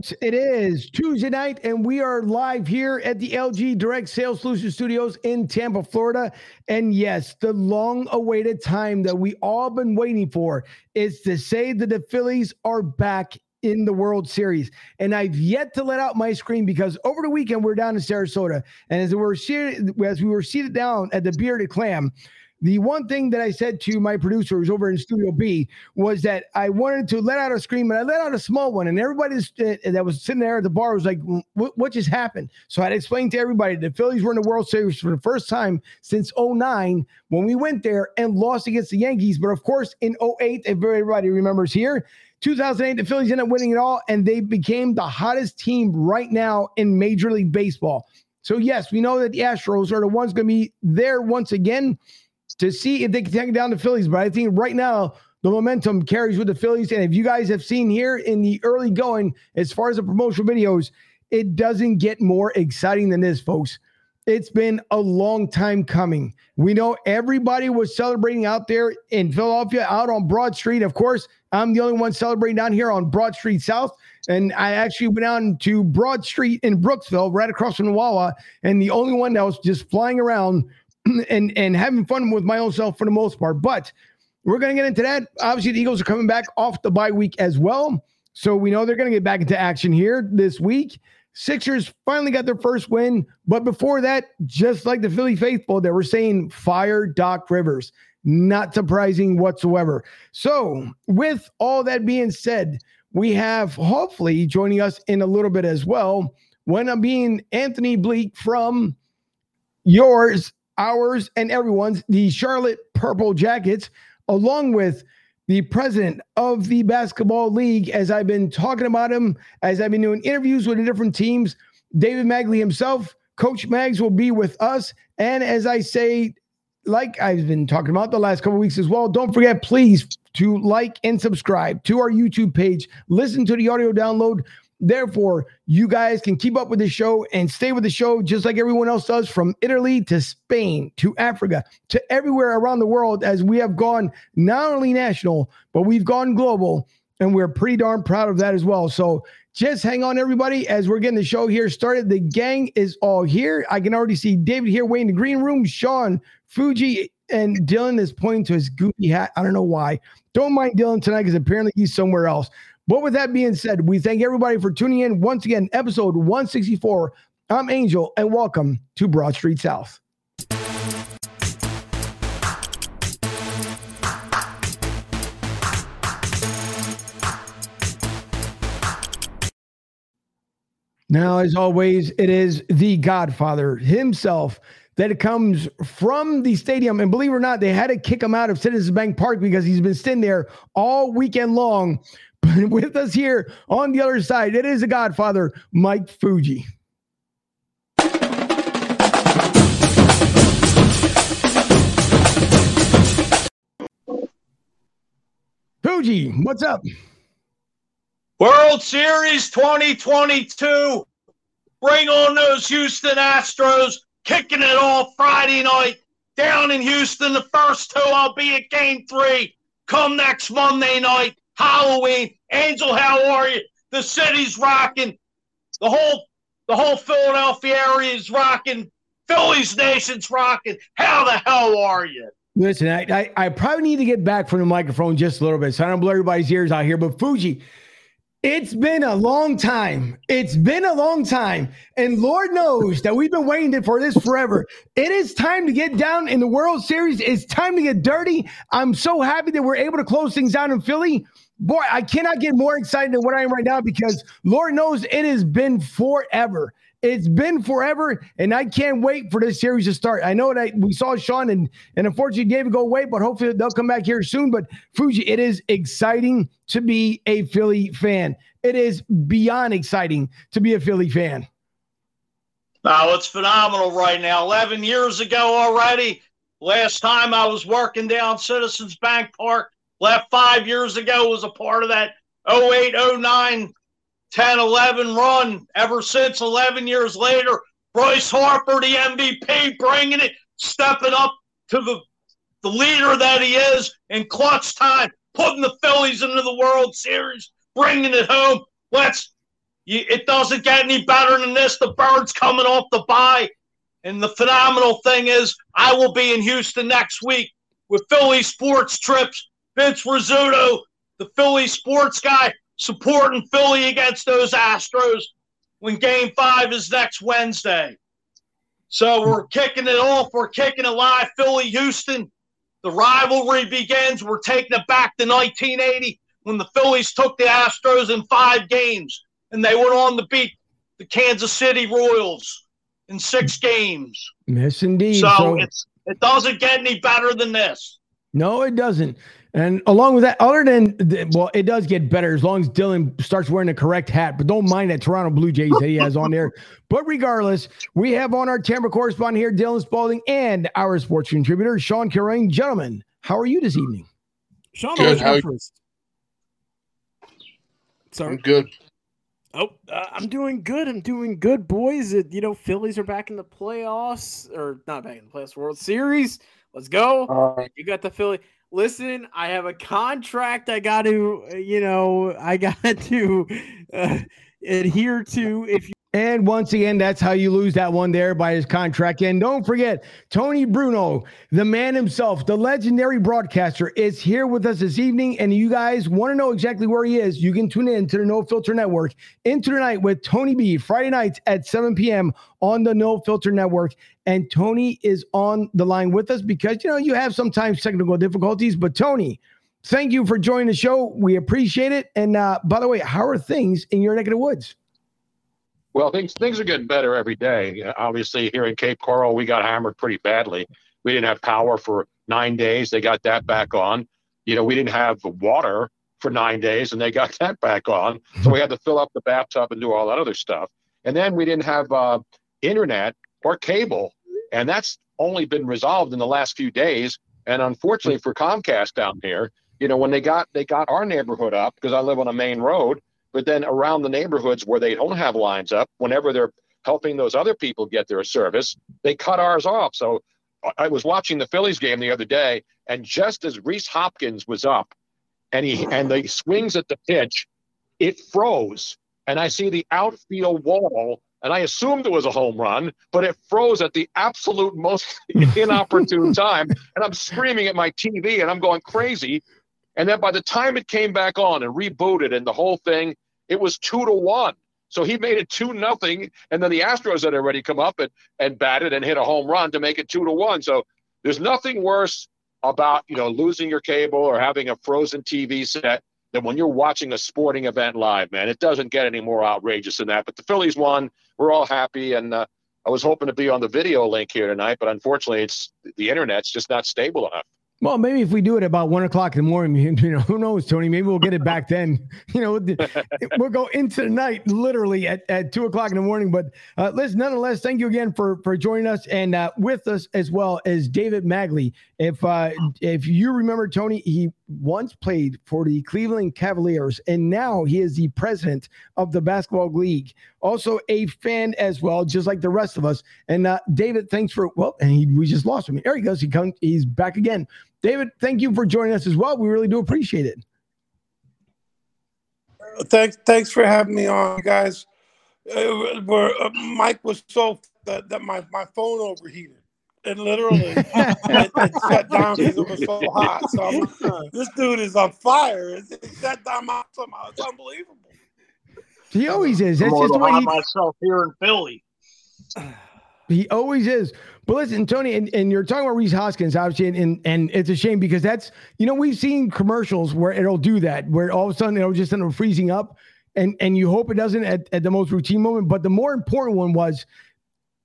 folks? It is Tuesday night, and we are live here at the LG Direct Sales Solution Studios in Tampa, Florida. And yes, the long awaited time that we all been waiting for is to say that the Phillies are back in the World Series. And I've yet to let out my screen because over the weekend we are down in Sarasota, and as we were seated, as we were seated down at the Bearded Clam, the one thing that I said to my producers over in Studio B was that I wanted to let out a scream, and I let out a small one, and everybody uh, that was sitting there at the bar was like, "What just happened?" So I explained to everybody the Phillies were in the World Series for the first time since 09 when we went there and lost against the Yankees. But of course, in 08, if everybody remembers here, 2008, the Phillies ended up winning it all, and they became the hottest team right now in Major League Baseball. So yes, we know that the Astros are the ones going to be there once again to see if they can take down the Phillies. But I think right now the momentum carries with the Phillies. And if you guys have seen here in the early going, as far as the promotional videos, it doesn't get more exciting than this, folks. It's been a long time coming. We know everybody was celebrating out there in Philadelphia, out on Broad Street. Of course, I'm the only one celebrating down here on Broad Street South. And I actually went down to Broad Street in Brooksville, right across from Wawa, and the only one that was just flying around and and having fun with my own self for the most part. But we're going to get into that. Obviously, the Eagles are coming back off the bye week as well. So we know they're going to get back into action here this week. Sixers finally got their first win. But before that, just like the Philly faithful, they were saying fire Doc Rivers. Not surprising whatsoever. So, with all that being said, we have hopefully joining us in a little bit as well. When I'm being Anthony Bleak from yours ours and everyone's, the Charlotte Purple Jackets, along with the president of the basketball league, as I've been talking about him, as I've been doing interviews with the different teams. David Magley himself, Coach Mags, will be with us. And as I say, like I've been talking about the last couple weeks as well, don't forget, please, to like and subscribe to our YouTube page. Listen to the audio download. Therefore, you guys can keep up with the show and stay with the show just like everyone else does from Italy to Spain to Africa to everywhere around the world as we have gone not only national, but we've gone global. And we're pretty darn proud of that as well. So just hang on, everybody, as we're getting the show here started. The gang is all here. I can already see David here waiting in the green room, Sean, Fuji, and Dylan is pointing to his goofy hat. I don't know why. Don't mind Dylan tonight because apparently he's somewhere else. But with that being said, we thank everybody for tuning in once again, episode 164. I'm Angel, and welcome to Broad Street South. Now, as always, it is the Godfather himself that comes from the stadium. And believe it or not, they had to kick him out of Citizens Bank Park because he's been sitting there all weekend long with us here on the other side, it is the Godfather, Mike Fuji. Fuji, what's up? World Series 2022. Bring on those Houston Astros, kicking it off Friday night down in Houston. The first two, I'll be at game three. Come next Monday night. Halloween. Angel, how are you? The city's rocking. The whole the whole Philadelphia area is rocking. Phillies Nation's rocking. How the hell are you? Listen, I, I, I probably need to get back from the microphone just a little bit so I don't blow everybody's ears out here. But Fuji, it's been a long time. It's been a long time. And Lord knows that we've been waiting for this forever. It is time to get down in the World Series. It's time to get dirty. I'm so happy that we're able to close things out in Philly. Boy, I cannot get more excited than what I am right now because Lord knows it has been forever. It's been forever, and I can't wait for this series to start. I know that we saw Sean and, and unfortunately David go away, but hopefully they'll come back here soon. But Fuji, it is exciting to be a Philly fan. It is beyond exciting to be a Philly fan. Now it's phenomenal right now. 11 years ago already. Last time I was working down Citizens Bank Park, left five years ago, was a part of that 08 09 10 11 run ever since 11 years later. Bryce Harper, the MVP, bringing it, stepping up to the, the leader that he is in clutch time, putting the Phillies into the World Series, bringing it home. Let's, it doesn't get any better than this. The Birds coming off the bye. And the phenomenal thing is, I will be in Houston next week with Philly Sports Trips. Vince Rizzuto, the Philly sports guy, supporting Philly against those Astros when game five is next Wednesday. So we're kicking it off. We're kicking it live. Philly, Houston. The rivalry begins. We're taking it back to 1980 when the Phillies took the Astros in five games and they went on to beat the Kansas City Royals in six games. Yes, indeed. So, so it's it doesn't get any better than this. No, it doesn't. And along with that, other than well, it does get better as long as Dylan starts wearing the correct hat. But don't mind that Toronto Blue Jays that he has on there. But regardless, we have on our Tampa correspondent here, Dylan Spalding, and our sports contributor, Sean Kilrain. Gentlemen, how are you this evening? Sean, good. How first. Sorry. I'm good. Oh, uh, I'm doing good. I'm doing good, boys. It, you know, Phillies are back in the playoffs, or not back in the playoffs, World Series. Let's go. Uh, you got the Philly listen, I have a contract I got to, you know, I got to uh, adhere to. If you and once again, that's how you lose that one there by his contract. And don't forget, Tony Bruno, the man himself, the legendary broadcaster, is here with us this evening. And you guys want to know exactly where he is, you can tune in to the No Filter Network into the night with Tony B, Friday nights at 7 p.m. on the No Filter Network. And Tony is on the line with us because, you know, you have sometimes technical difficulties. But Tony, thank you for joining the show. We appreciate it. And uh, by the way, how are things in your neck of the woods? Well, things things are getting better every day. Obviously, here in Cape Coral, we got hammered pretty badly. We didn't have power for nine days. They got that back on. You know, we didn't have water for nine days, and they got that back on. So we had to fill up the bathtub and do all that other stuff. And then we didn't have uh, internet or cable, and that's only been resolved in the last few days. And unfortunately for Comcast down here, you know, when they got they got our neighborhood up because I live on a main road, but then around the neighborhoods where they don't have lines up, whenever they're helping those other people get their service, they cut ours off. So I was watching the Phillies game the other day, and just as Rhys Hoskins was up, and he and the swings at the pitch, it froze, and I see the outfield wall, and I assumed it was a home run, but it froze at the absolute most inopportune time, and I'm screaming at my TV, and I'm going crazy and then by the time it came back on and rebooted and the whole thing, it was two to one. So he made it two nothing, and then the Astros had already come up and, and batted and hit a home run to make it two to one. So there's nothing worse about you know losing your cable or having a frozen TV set than when you're watching a sporting event live, man. It doesn't get any more outrageous than that. But the Phillies won. We're all happy, and uh, I was hoping to be on the video link here tonight, but unfortunately, it's the internet's just not stable enough. Well, maybe if we do it about one o'clock in the morning, you know, who knows, Tony? Maybe we'll get it back then. You know, we'll go into the night literally at, at two o'clock in the morning. But uh, listen, nonetheless, thank you again for for joining us and uh, with us as well as David Magley. If uh, if you remember, Tony, he once played for the Cleveland Cavaliers, and now he is the president of the Basketball League. Also a fan as well, just like the rest of us. And uh, David, thanks for well, and he, we just lost him. There he goes. He comes. He's back again. David, thank you for joining us as well. We really do appreciate it. thanks, thanks for having me on, guys. Uh, where uh, Mike was so that, that my, my phone overheated. And literally, it, it shut down because it was so hot. So I'm, this dude is on fire. It, it shut down my somehow. It's unbelievable. He always is. That's just the way he, myself here in Philly. he always is. But listen, Tony, and, and you're talking about Rhys Hoskins, obviously, and, and and it's a shame because that's you know we've seen commercials where it'll do that, where all of a sudden it'll just end up freezing up, and and you hope it doesn't at, at the most routine moment. But the more important one was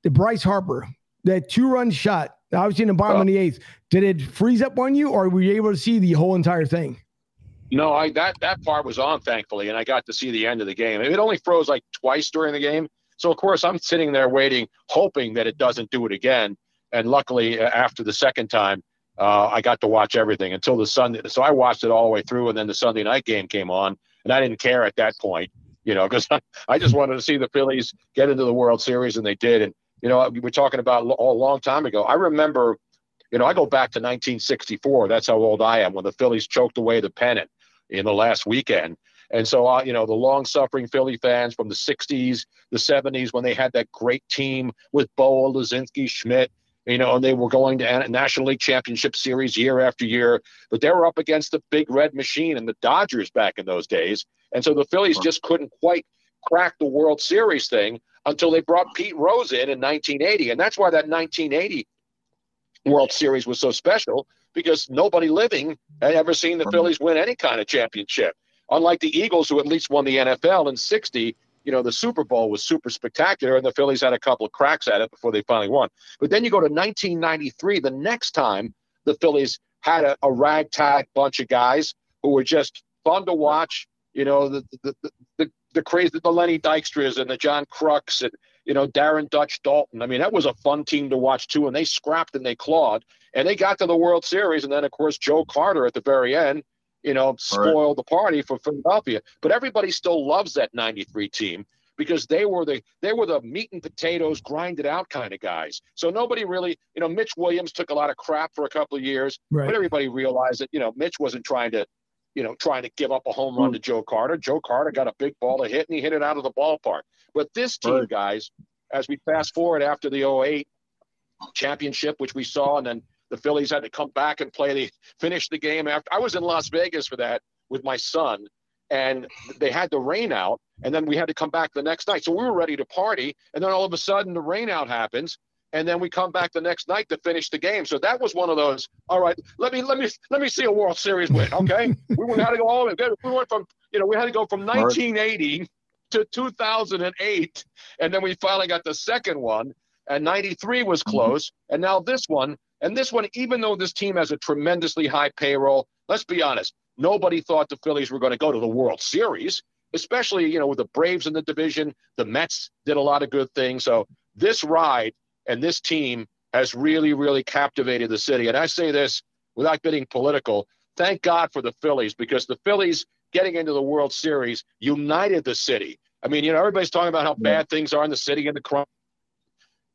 the Bryce Harper, that two run shot, obviously in the bottom oh. of the eighth. Did it freeze up on you, or were you able to see the whole entire thing? No, I that that part was on thankfully, and I got to see the end of the game. It only froze like twice during the game, so of course I'm sitting there waiting, hoping that it doesn't do it again. And luckily, uh, after the second time, uh, I got to watch everything until the Sunday. So I watched it all the way through, and then the Sunday night game came on, and I didn't care at that point, you know, because I just wanted to see the Phillies get into the World Series, and they did. And you know, we were talking about a long time ago. I remember, you know, I go back to 1964. That's how old I am when the Phillies choked away the pennant in the last weekend. And so, uh, you know, the long suffering Philly fans from the 60s, the 70s, when they had that great team with Bo, Luzinski, Schmidt, you know, and they were going to National League Championship Series year after year, but they were up against the big red machine and the Dodgers back in those days. And so the Phillies just couldn't quite crack the World Series thing until they brought Pete Rose in in 1980. And that's why that 1980 World Series was so special because nobody living had ever seen the mm-hmm. Phillies win any kind of championship. Unlike the Eagles, who at least won the NFL in 60, you know, the Super Bowl was super spectacular, and the Phillies had a couple of cracks at it before they finally won. But then you go to 1993, the next time the Phillies had a, a ragtag bunch of guys who were just fun to watch. You know, the the the, the, the crazy, the Lenny Dykstras and the John Kruk's and you know Darren Dutch Daulton. I mean, that was a fun team to watch too, and they scrapped and they clawed, and they got to the World Series, and then of course Joe Carter at the very end you know, spoiled right. the party for Philadelphia. But everybody still loves that 93 team because they were the they were the meat and potatoes grinded out kind of guys. So nobody really, you know, Mitch Williams took a lot of crap for a couple of years, right. but everybody realized that, you know, Mitch wasn't trying to, you know, trying to give up a home run mm. to Joe Carter. Joe Carter got a big ball to hit and he hit it out of the ballpark. But this team, guys, as we fast forward after the 08 championship, which we saw, and then the Phillies had to come back and play the finish the game after. I was in Las Vegas for that with my son, and they had the rain out, and then we had to come back the next night. So we were ready to party, and then all of a sudden the rain out happens, and then we come back the next night to finish the game. So that was one of those. All right, let me let me let me see a World Series win. Okay, we had to go all the way. we went from you know we had to go from 1980 to 2008, and then we finally got the second one. And 93 was mm-hmm. close, and now this one and this one, even though this team has a tremendously high payroll, let's be honest, nobody thought the Phillies were going to go to the World Series, especially, you know, with the Braves in the division. The Mets did a lot of good things. So this ride and this team has really, really captivated the city. And I say this without getting political. Thank God for the Phillies because the Phillies getting into the World Series united the city. I mean, you know, everybody's talking about how bad things are in the city and the crime.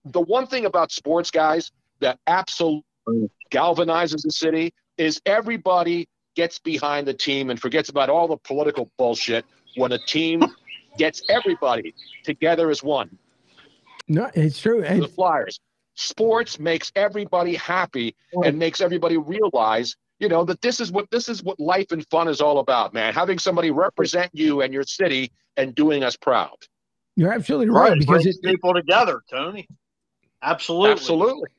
The one thing about sports, guys, that absolutely oh, galvanizes the city is everybody gets behind the team and forgets about all the political bullshit when a team gets everybody together as one. No, it's true. And- the Flyers. Sports makes everybody happy and makes everybody realize, you know, that this is what this is what life and fun is all about, man. Having somebody represent you and your city and doing us proud. You're absolutely right, right because it people together, Tony. Absolutely. Absolutely.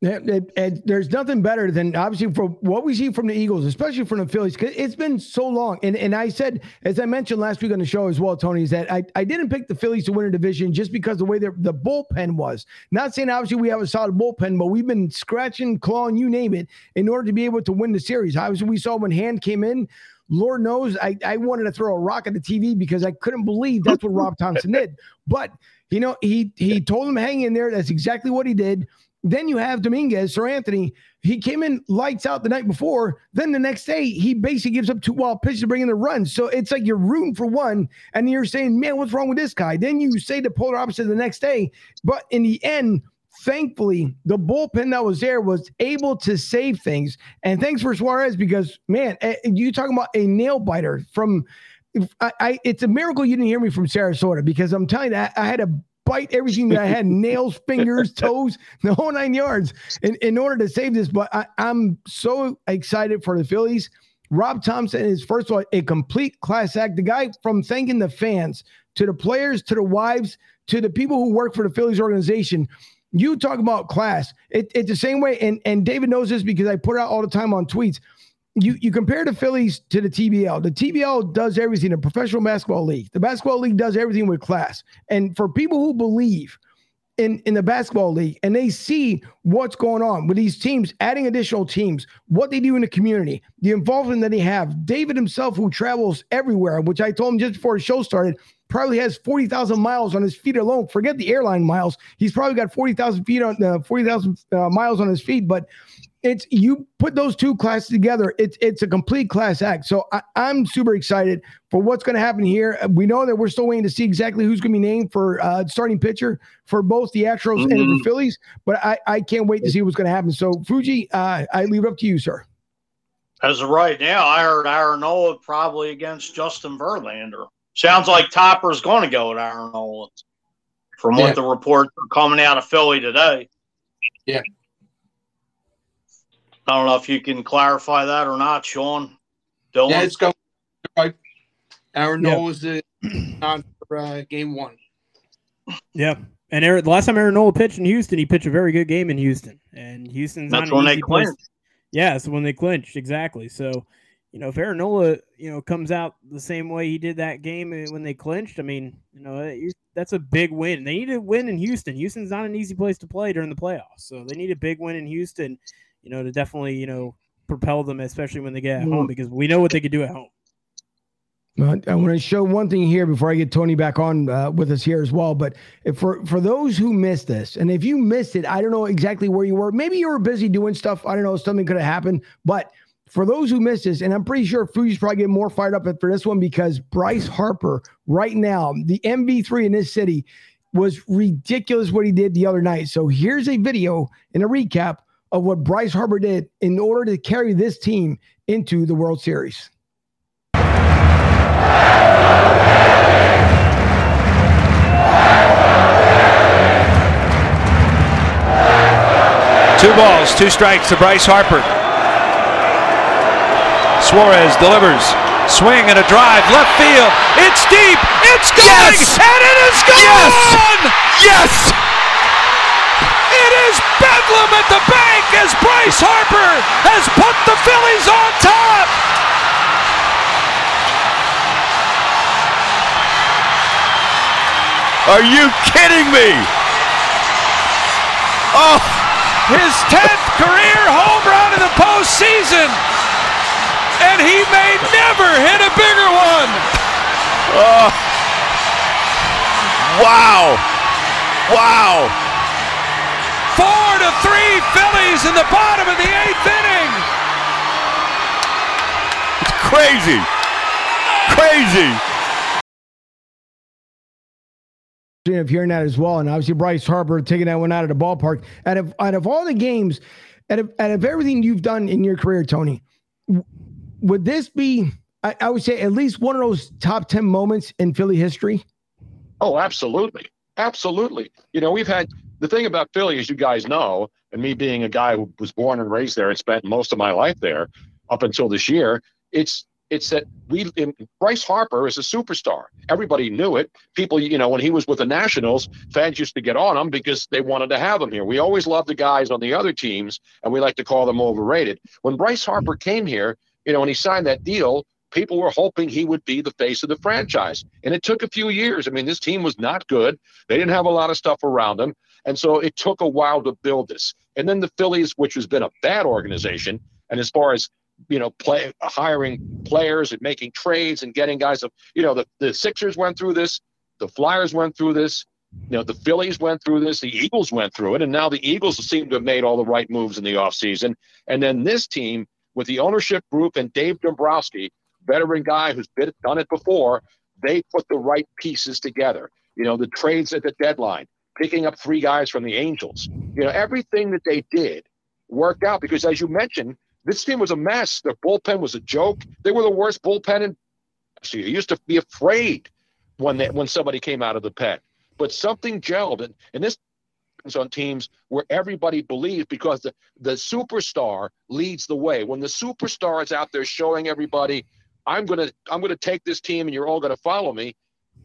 Yeah, it, it, there's nothing better than obviously for what we see from the Eagles, especially from the Phillies. Cause it's been so long, and and I said, as I mentioned last week on the show as well, Tony, is that I, I didn't pick the Phillies to win a division just because the way the the bullpen was. Not saying obviously we have a solid bullpen, but we've been scratching, clawing, you name it, in order to be able to win the series. Obviously, we saw when Hand came in. Lord knows I, I wanted to throw a rock at the TV because I couldn't believe that's what Rob Thomson did. But you know, he he told him hang in there. That's exactly what he did. Then you have Dominguez, Seranthony. He came in lights out the night before. Then the next day, he basically gives up two wild pitches to bring in the runs. So it's like you're rooting for one, and you're saying, man, what's wrong with this guy? Then you say the polar opposite the next day. But in the end, thankfully, the bullpen that was there was able to save things. And thanks for Suarez because, man, eh, you talking about a nail biter from I, I, it's a miracle you didn't hear me from Sarasota because I'm telling you, I, I had to bite everything that I had nails, fingers, toes, the whole nine yards in, in order to save this. But I, I'm so excited for the Phillies. Rob Thomson is, first of all, a complete class act. The guy from thanking the fans to the players to the wives to the people who work for the Phillies organization. You talk about class. It, it's the same way, and, and David knows this because I put it out all the time on tweets you you compare the Phillies to the TBL. The TBL does everything, the professional basketball league. The basketball league does everything with class. And for people who believe in, in the basketball league and they see what's going on with these teams, adding additional teams, what they do in the community, the involvement that they have. David himself, who travels everywhere, which I told him just before the show started, probably has 40,000 miles on his feet alone. Forget the airline miles. He's probably got 40,000 feet on uh, 40,000 uh, miles on his feet, but it's you put those two classes together it's it's a complete class act. So I, am super excited for what's going to happen here. We know that we're still waiting to see exactly who's going to be named for uh, starting pitcher for both the astros mm-hmm. and the mm-hmm. phillies but i i can't wait to see what's going to happen. So fuji uh, i leave it up to you sir. As of right now i heard aaron nola probably against justin verlander. Sounds like topper's going to go with aaron nola from what the reports are coming out of philly today. Yeah I don't know if you can clarify that or not, Sean. Dylan? Yeah, it's going right. Aaron yeah. Nola is the on for uh, game one. Yeah. And Aaron, the last time Aaron Nola pitched in Houston, he pitched a very good game in Houston. And Houston's That's when they clinched. Yeah, that's when they clinched. Exactly. So, you know, if Aaron Nola, you know, comes out the same way he did that game when they clinched, I mean, you know, that's a big win. They need to win in Houston. Houston's not an easy place to play during the playoffs. So they need a big win in Houston you know, to definitely, you know, propel them, especially when they get at home, because we know what they could do at home. I want to show one thing here before I get Tony back on uh, with us here as well. But for for those who missed this, and if you missed it, I don't know exactly where you were. Maybe you were busy doing stuff. I don't know. Something could have happened. But for those who missed this, and I'm pretty sure Fuji's probably getting more fired up for this one because Bryce Harper, right now, the MV3 in this city, was ridiculous what he did the other night. So here's a video and a recap of what Bryce Harper did in order to carry this team into the World Series. Two balls, two strikes to Bryce Harper. Suarez delivers. Swing and a drive, left field. It's deep. It's going. Yes! And it is gone. Yes! yes! Bedlam at the bank as Bryce Harper has put the Phillies on top. Are you kidding me? Oh, his 10th career home run in the postseason. And he may never hit a bigger one. Oh. Wow. Wow. Four to three Phillies in the bottom of the eighth inning. It's crazy. Crazy. Of hearing that as well, and obviously Bryce Harper taking that one out of the ballpark. Out of out of all the games, out of out of everything you've done in your career, Tony, would this be? I, I would say at least one of those top ten moments in Philly history. Oh, absolutely, absolutely. You know, we've had the thing about Philly, as you guys know, and me being a guy who was born and raised there and spent most of my life there up until this year, it's it's that we Bryce Harper is a superstar. Everybody knew it. People, you know, when he was with the Nationals, fans used to get on him because they wanted to have him here. We always loved the guys on the other teams, and we like to call them overrated. When Bryce Harper came here, you know, when he signed that deal, people were hoping he would be the face of the franchise. And it took a few years. I mean, this team was not good. They didn't have a lot of stuff around them. And so it took a while to build this. And then the Phillies, which has been a bad organization, and as far as you know, play hiring players and making trades and getting guys up, you know, the, the Sixers went through this, the Flyers went through this, you know, the Phillies went through this, the Eagles went through it, and now the Eagles seem to have made all the right moves in the offseason. And then this team with the ownership group and Dave Dombrowski, veteran guy who's been, done it before, they put the right pieces together. You know, the trades at the deadline, picking up three guys from the Angels. You know, everything that they did worked out because, as you mentioned, this team was a mess. Their bullpen was a joke. They were the worst bullpen in So you used to be afraid when when somebody came out of the pen, but something gelled, and, and this on teams where everybody believes because the, the superstar leads the way. When the superstar is out there showing everybody, I'm gonna I'm gonna take this team and you're all gonna follow me.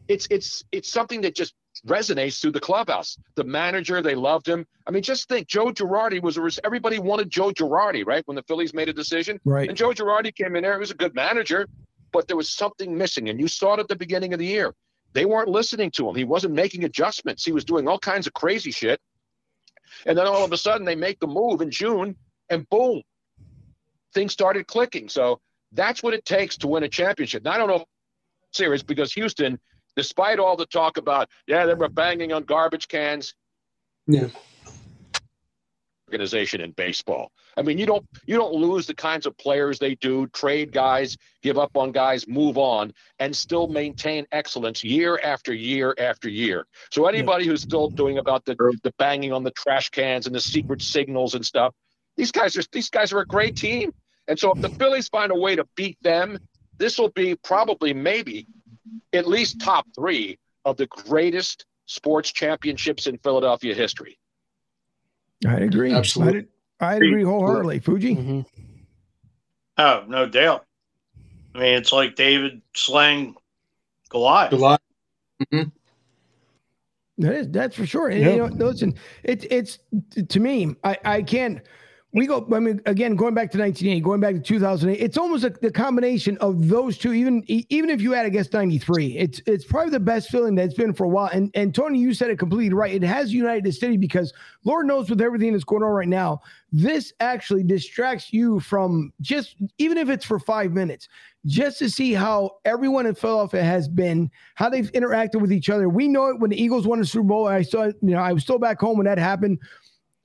It's it's it's something that just resonates through the clubhouse. The manager, they loved him. I mean, just think, Joe Girardi was a everybody wanted Joe Girardi, right? When the Phillies made a decision, right? And Joe Girardi came in there. He was a good manager, but there was something missing, and you saw it at the beginning of the year. They weren't listening to him. He wasn't making adjustments. He was doing all kinds of crazy shit. And then all of a sudden, they make the move in June, and boom, things started clicking. So that's what it takes to win a championship. Now, I don't know series because Houston despite all the talk about, yeah, they were banging on garbage cans. Yeah. Organization in baseball. I mean, you don't you don't lose the kinds of players they do, trade guys, give up on guys, move on, and still maintain excellence year after year after year. So anybody yeah. who's still doing about the the banging on the trash cans and the secret signals and stuff, these guys are these guys are a great team. And so if the Phillies find a way to beat them, this will be probably maybe at least top three of the greatest sports championships in Philadelphia history. I agree. Absolutely. I, agree wholeheartedly. Fuji? Mm-hmm. Oh, no doubt. I mean, it's like David slaying Goliath. Goliath. Mm-hmm. That is that's for sure. And, you know, listen, it's it's to me, I I can't we go. I mean, again, going back to 1980, going back to 2008, it's almost like the combination of those two. Even even if you add, I guess, 93, it's it's probably the best feeling that's been for a while. And and Tony, you said it completely right. It has united the city because Lord knows with everything that's going on right now, this actually distracts you from just even if it's for five minutes, just to see how everyone in Philadelphia has been, how they've interacted with each other. We know it when the Eagles won the Super Bowl. I saw, you know, I was still back home when that happened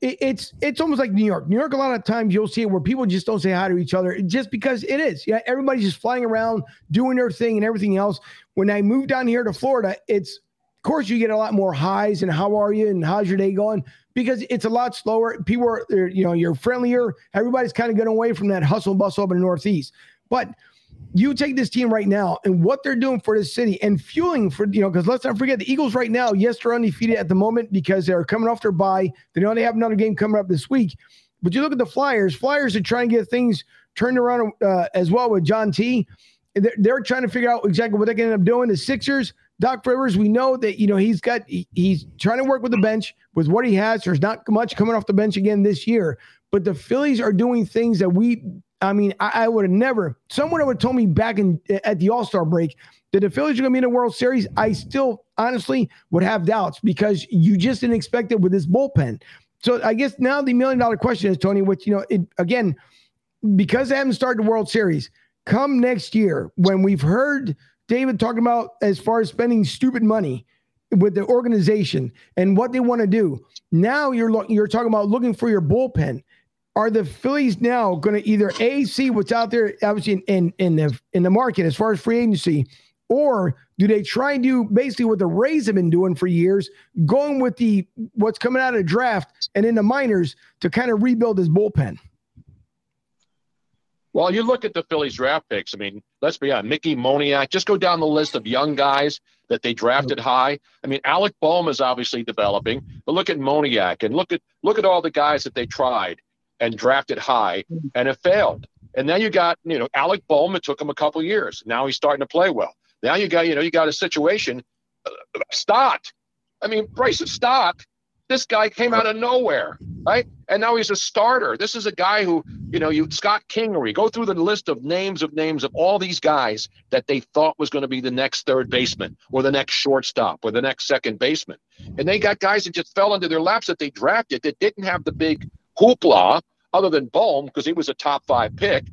it's it's almost like New York. New York, a lot of times you'll see it where people just don't say hi to each other just because it is. Yeah, everybody's just flying around doing their thing and everything else. When I moved down here to Florida, it's of course you get a lot more highs and how are you and how's your day going because it's a lot slower. People are you know you're friendlier. Everybody's kind of getting away from that hustle bustle up in the Northeast, but you take this team right now and what they're doing for this city and fueling for you know because let's not forget the Eagles right now. Yes, they're undefeated at the moment because they're coming off their bye. They know they have another game coming up this week. But you look at the Flyers. Flyers are trying to get things turned around uh, as well with John T. They're, they're trying to figure out exactly what they can end up doing. The Sixers, Doc Rivers, we know that you know he's got he, he's trying to work with the bench with what he has. There's not much coming off the bench again this year, but the Phillies are doing things that we I mean, I, I would have never. Someone would have told me back in at the All Star break that the Phillies are going to be in the World Series. I still honestly would have doubts because you just didn't expect it with this bullpen. So I guess now the million dollar question is Tony, which you know, it, again, because they haven't started the World Series, come next year when we've heard David talking about as far as spending stupid money with the organization and what they want to do. Now you're lo- you're talking about looking for your bullpen are the Phillies now going to either a see what's out there, obviously in, in, in the in the market as far as free agency, or do they try and do basically what the Rays have been doing for years, going with the what's coming out of the draft and in the minors to kind of rebuild his bullpen? Well, you look at the Phillies draft picks. I mean, let's be honest, Mickey Moniak, just go down the list of young guys that they drafted high. I mean, Alec Bohm is obviously developing, but look at Moniak and look at look at all the guys that they tried and drafted high and it failed. And then you got, you know, Alec Bowman took him a couple years. Now he's starting to play well. Now you got, you know, you got a situation. Uh, Stott. I mean, Bryson Stott. This guy came out of nowhere, right? And now he's a starter. This is a guy who, you know, you Scott Kingery. Go through the list of names of names of all these guys that they thought was going to be the next third baseman or the next shortstop or the next second baseman. And they got guys that just fell into their laps that they drafted that didn't have the big hoopla other than Bohm because he was a top five pick.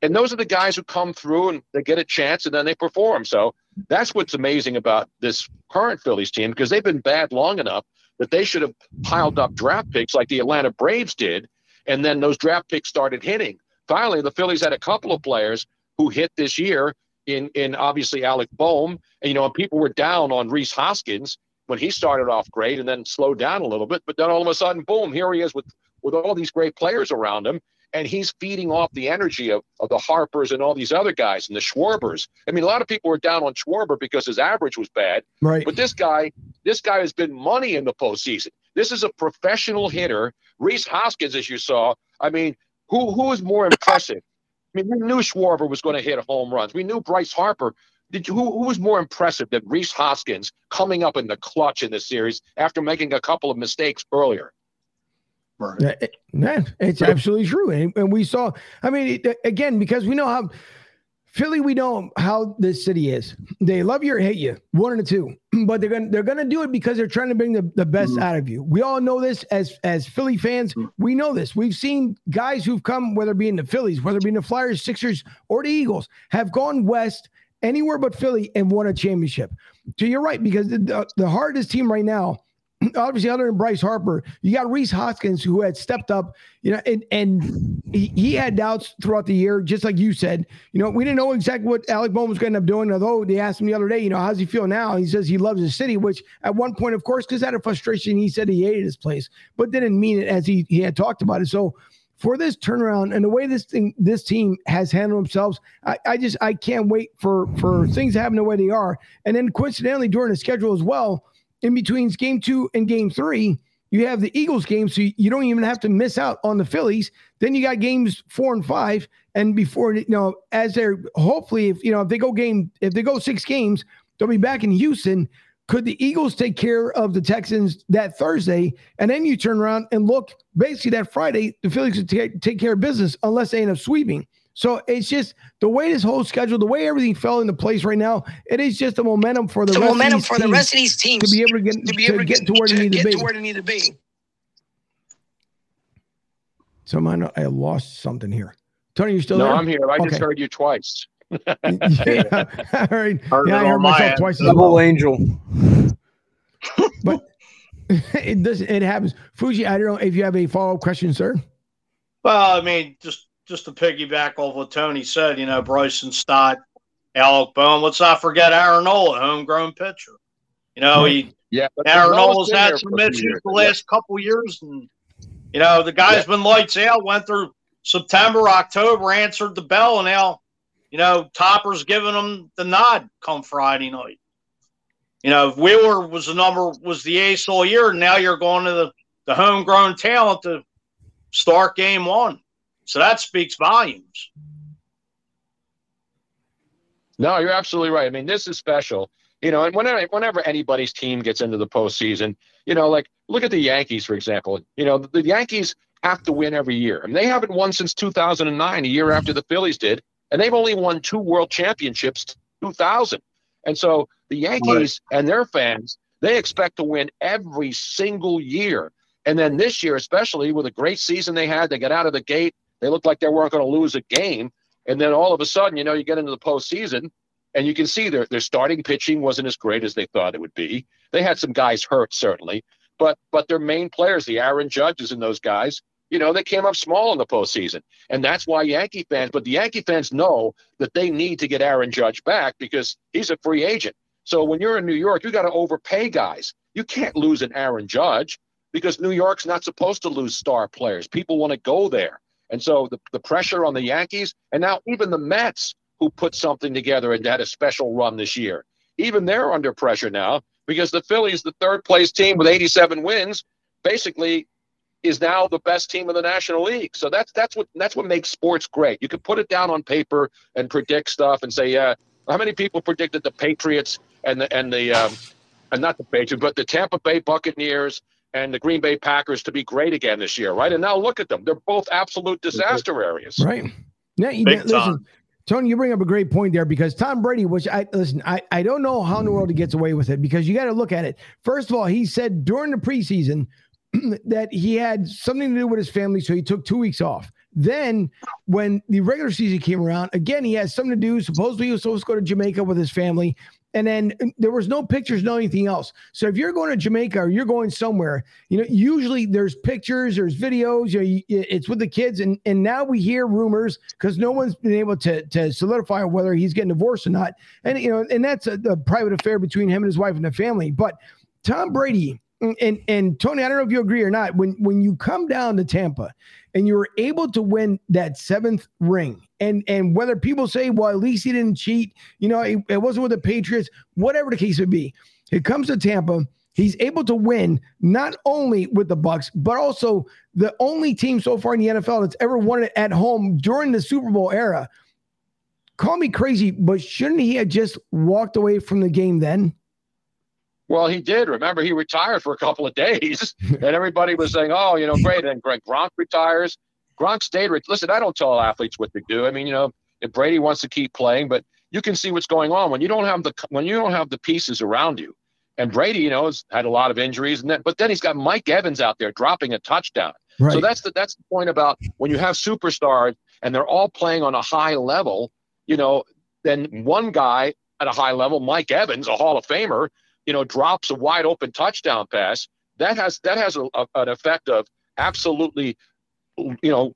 And those are the guys who come through and they get a chance and then they perform. So that's what's amazing about this current Phillies team because they've been bad long enough that they should have piled up draft picks like the Atlanta Braves did. And then those draft picks started hitting. Finally, the Phillies had a couple of players who hit this year in, in obviously Alec Bohm. And, you know, people were down on Rhys Hoskins when he started off great and then slowed down a little bit. But then all of a sudden, boom, here he is with with all these great players around him. and he's feeding off the energy of, of the Harpers and all these other guys and the Schwarbers. I mean, a lot of people were down on Schwarber because his average was bad. Right. But this guy, this guy has been money in the postseason. This is a professional hitter. Rhys Hoskins, as you saw, I mean, who who is more impressive? I mean, we knew Schwarber was going to hit home runs. We knew Bryce Harper. Did you, who, who was more impressive than Rhys Hoskins coming up in the clutch in this series after making a couple of mistakes earlier? Man, it's absolutely true. And, and we saw, I mean, it, again, because we know how Philly, we know how this city is. They love you or hate you, one and two. But they're gonna they're gonna do it because they're trying to bring the, the best mm-hmm. out of you. We all know this as as Philly fans. Mm-hmm. We know this. We've seen guys who've come, whether it be in the Phillies, whether it be in the Flyers, Sixers, or the Eagles, have gone west anywhere but Philly and won a championship. So you're right, because the, the hardest team right now obviously other than Bryce Harper, you got Rhys Hoskins who had stepped up, you know, and and he, he, had doubts throughout the year, just like you said. You know, we didn't know exactly what Alec Bohm was going to end up doing. Although they asked him the other day, you know, how's he feel now? He says he loves his city, which at one point, of course, because out of frustration, he said he hated his place, but didn't mean it as he he had talked about it. So for this turnaround and the way this thing this team has handled themselves, I, I just I can't wait for for things to happen the way they are. And then coincidentally during the schedule as well in between game two and game three, you have the Eagles game, so you don't even have to miss out on the Phillies. Then you got games four and five, and before you know, as they're hopefully, if you know, if they go game, if they go six games, they'll be back in Houston. Could the Eagles take care of the Texans that Thursday, and then you turn around and look basically that Friday, the Phillies would take, take care of business unless they end up sweeping. So it's just the way this whole schedule, the way everything fell into place right now. It is just a momentum for the, the rest momentum of for the rest of these teams to be able to get to, be able to get, to where to, they need to, be. To where they need to be. So I, I lost something here. Tony, you still no, there? I'm here. I okay. just heard you twice. yeah. All right. Heard yeah, I heard myself twice. Double well. angel. but it does. It happens. Fuji, I don't know if you have a follow up question, sir. Well, I mean, just just to piggyback off what Tony said, you know, Bryson Stott, Alec Bohm. Let's not forget Aaron Nola, homegrown pitcher. You know, he yeah, Aaron Nola's had some issues the last yeah. couple years, and you know the guy's yeah. been lights out. Went through September, October, answered the bell, and now you know Topper's giving him the nod come Friday night. You know, Wheeler was the number was the ace all year, and now you're going to the the homegrown talent to start game one. So that speaks volumes. No, you're absolutely right. I mean, this is special. You know, and whenever whenever anybody's team gets into the postseason, you know, like look at the Yankees, for example. You know, the, the Yankees have to win every year. I mean, they haven't won since 2009, a year after the Phillies did, and they've only won two World Championships 2000. And so the Yankees right. and their fans, they expect to win every single year. And then this year, especially with a great season they had, they got out of the gate. They looked like they weren't going to lose a game. And then all of a sudden, you know, you get into the postseason and you can see their, their starting pitching wasn't as great as they thought it would be. They had some guys hurt, certainly, but but their main players, the Aaron Judges and those guys, you know, they came up small in the postseason. And that's why Yankee fans, but the Yankee fans know that they need to get Aaron Judge back because he's a free agent. So when you're in New York, you got to overpay guys. You can't lose an Aaron Judge because New York's not supposed to lose star players. People want to go there. And so the, the pressure on the Yankees, and now even the Mets, who put something together and had a special run this year, even they're under pressure now because the Phillies, the third place team with 87 wins, basically is now the best team in the National League. So that's that's what that's what makes sports great. You can put it down on paper and predict stuff and say, yeah, how many people predicted the Patriots and the and the um, and not the Patriots, but the Tampa Bay Buccaneers and the Green Bay Packers to be great again this year, right? And now look at them; they're both absolute mm-hmm. disaster areas, right? Yeah, you, listen, Tony, you bring up a great point there because Tom Brady, which I listen, I, I don't know how in the world he gets away with it because you got to look at it. First of all, he said during the preseason that he had something to do with his family, so he took two weeks off. Then, when the regular season came around, again, he had something to do. Supposedly, he was supposed to go to Jamaica with his family and then there was no pictures, no anything else. So if you're going to Jamaica or you're going somewhere, you know, usually there's pictures, there's videos, you know, it's with the kids, and and now we hear rumors because no one's been able to to solidify whether he's getting divorced or not, and you know, and that's a, a private affair between him and his wife and the family. But Tom Brady Mm, and and Tony, I don't know if you agree or not. When when you come down to Tampa and you were able to win that seventh ring, and and whether people say, well, at least he didn't cheat, you know, it, it wasn't with the Patriots, whatever the case would be. It comes to Tampa. He's able to win not only with the Bucks, but also the only team so far in the NFL that's ever won it at home during the Super Bowl era. Call me crazy, but shouldn't he have just walked away from the game then? Well, he did. Remember, he retired for a couple of days, and everybody was saying, "Oh, you know, great." And Greg Gronk retires. Gronk stayed. Listen, I don't tell athletes what to do. I mean, you know, if Brady wants to keep playing, but you can see what's going on when you don't have the when you don't have the pieces around you. And Brady, you know, has had a lot of injuries, and then, but then he's got Mike Evans out there dropping a touchdown. Right. So that's the that's the point about when you have superstars and they're all playing on a high level. You know, then one guy at a high level, Mike Evans, a Hall of Famer, you know, drops a wide open touchdown pass. That has that has a, a, an effect of absolutely, you know,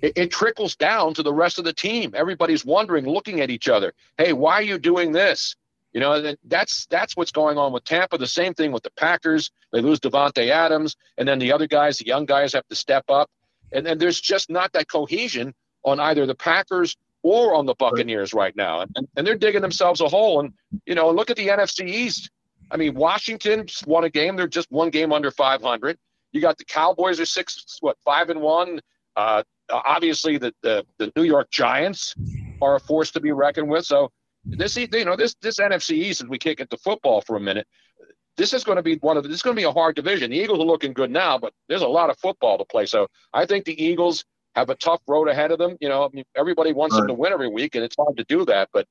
it, it trickles down to the rest of the team. Everybody's wondering, looking at each other. Hey, why are you doing this? You know, that's that's what's going on with Tampa. The same thing with the Packers. They lose Davante Adams, and then the other guys, the young guys, have to step up. And then there's just not that cohesion on either the Packers or on the Buccaneers right now. And, and they're digging themselves a hole. And, you know, look at the NFC East. I mean, Washington won a game. They're just one game under 500. You got the Cowboys are six, what, five and one. Uh, obviously, the, the, the New York Giants are a force to be reckoned with. So this, you know, this this NFC East, as we kick into football for a minute, this is going to be one of the, this is going to be a hard division. The Eagles are looking good now, but there's a lot of football to play. So I think the Eagles have a tough road ahead of them. You know, I mean, everybody wants right. them to win every week, and it's hard to do that. But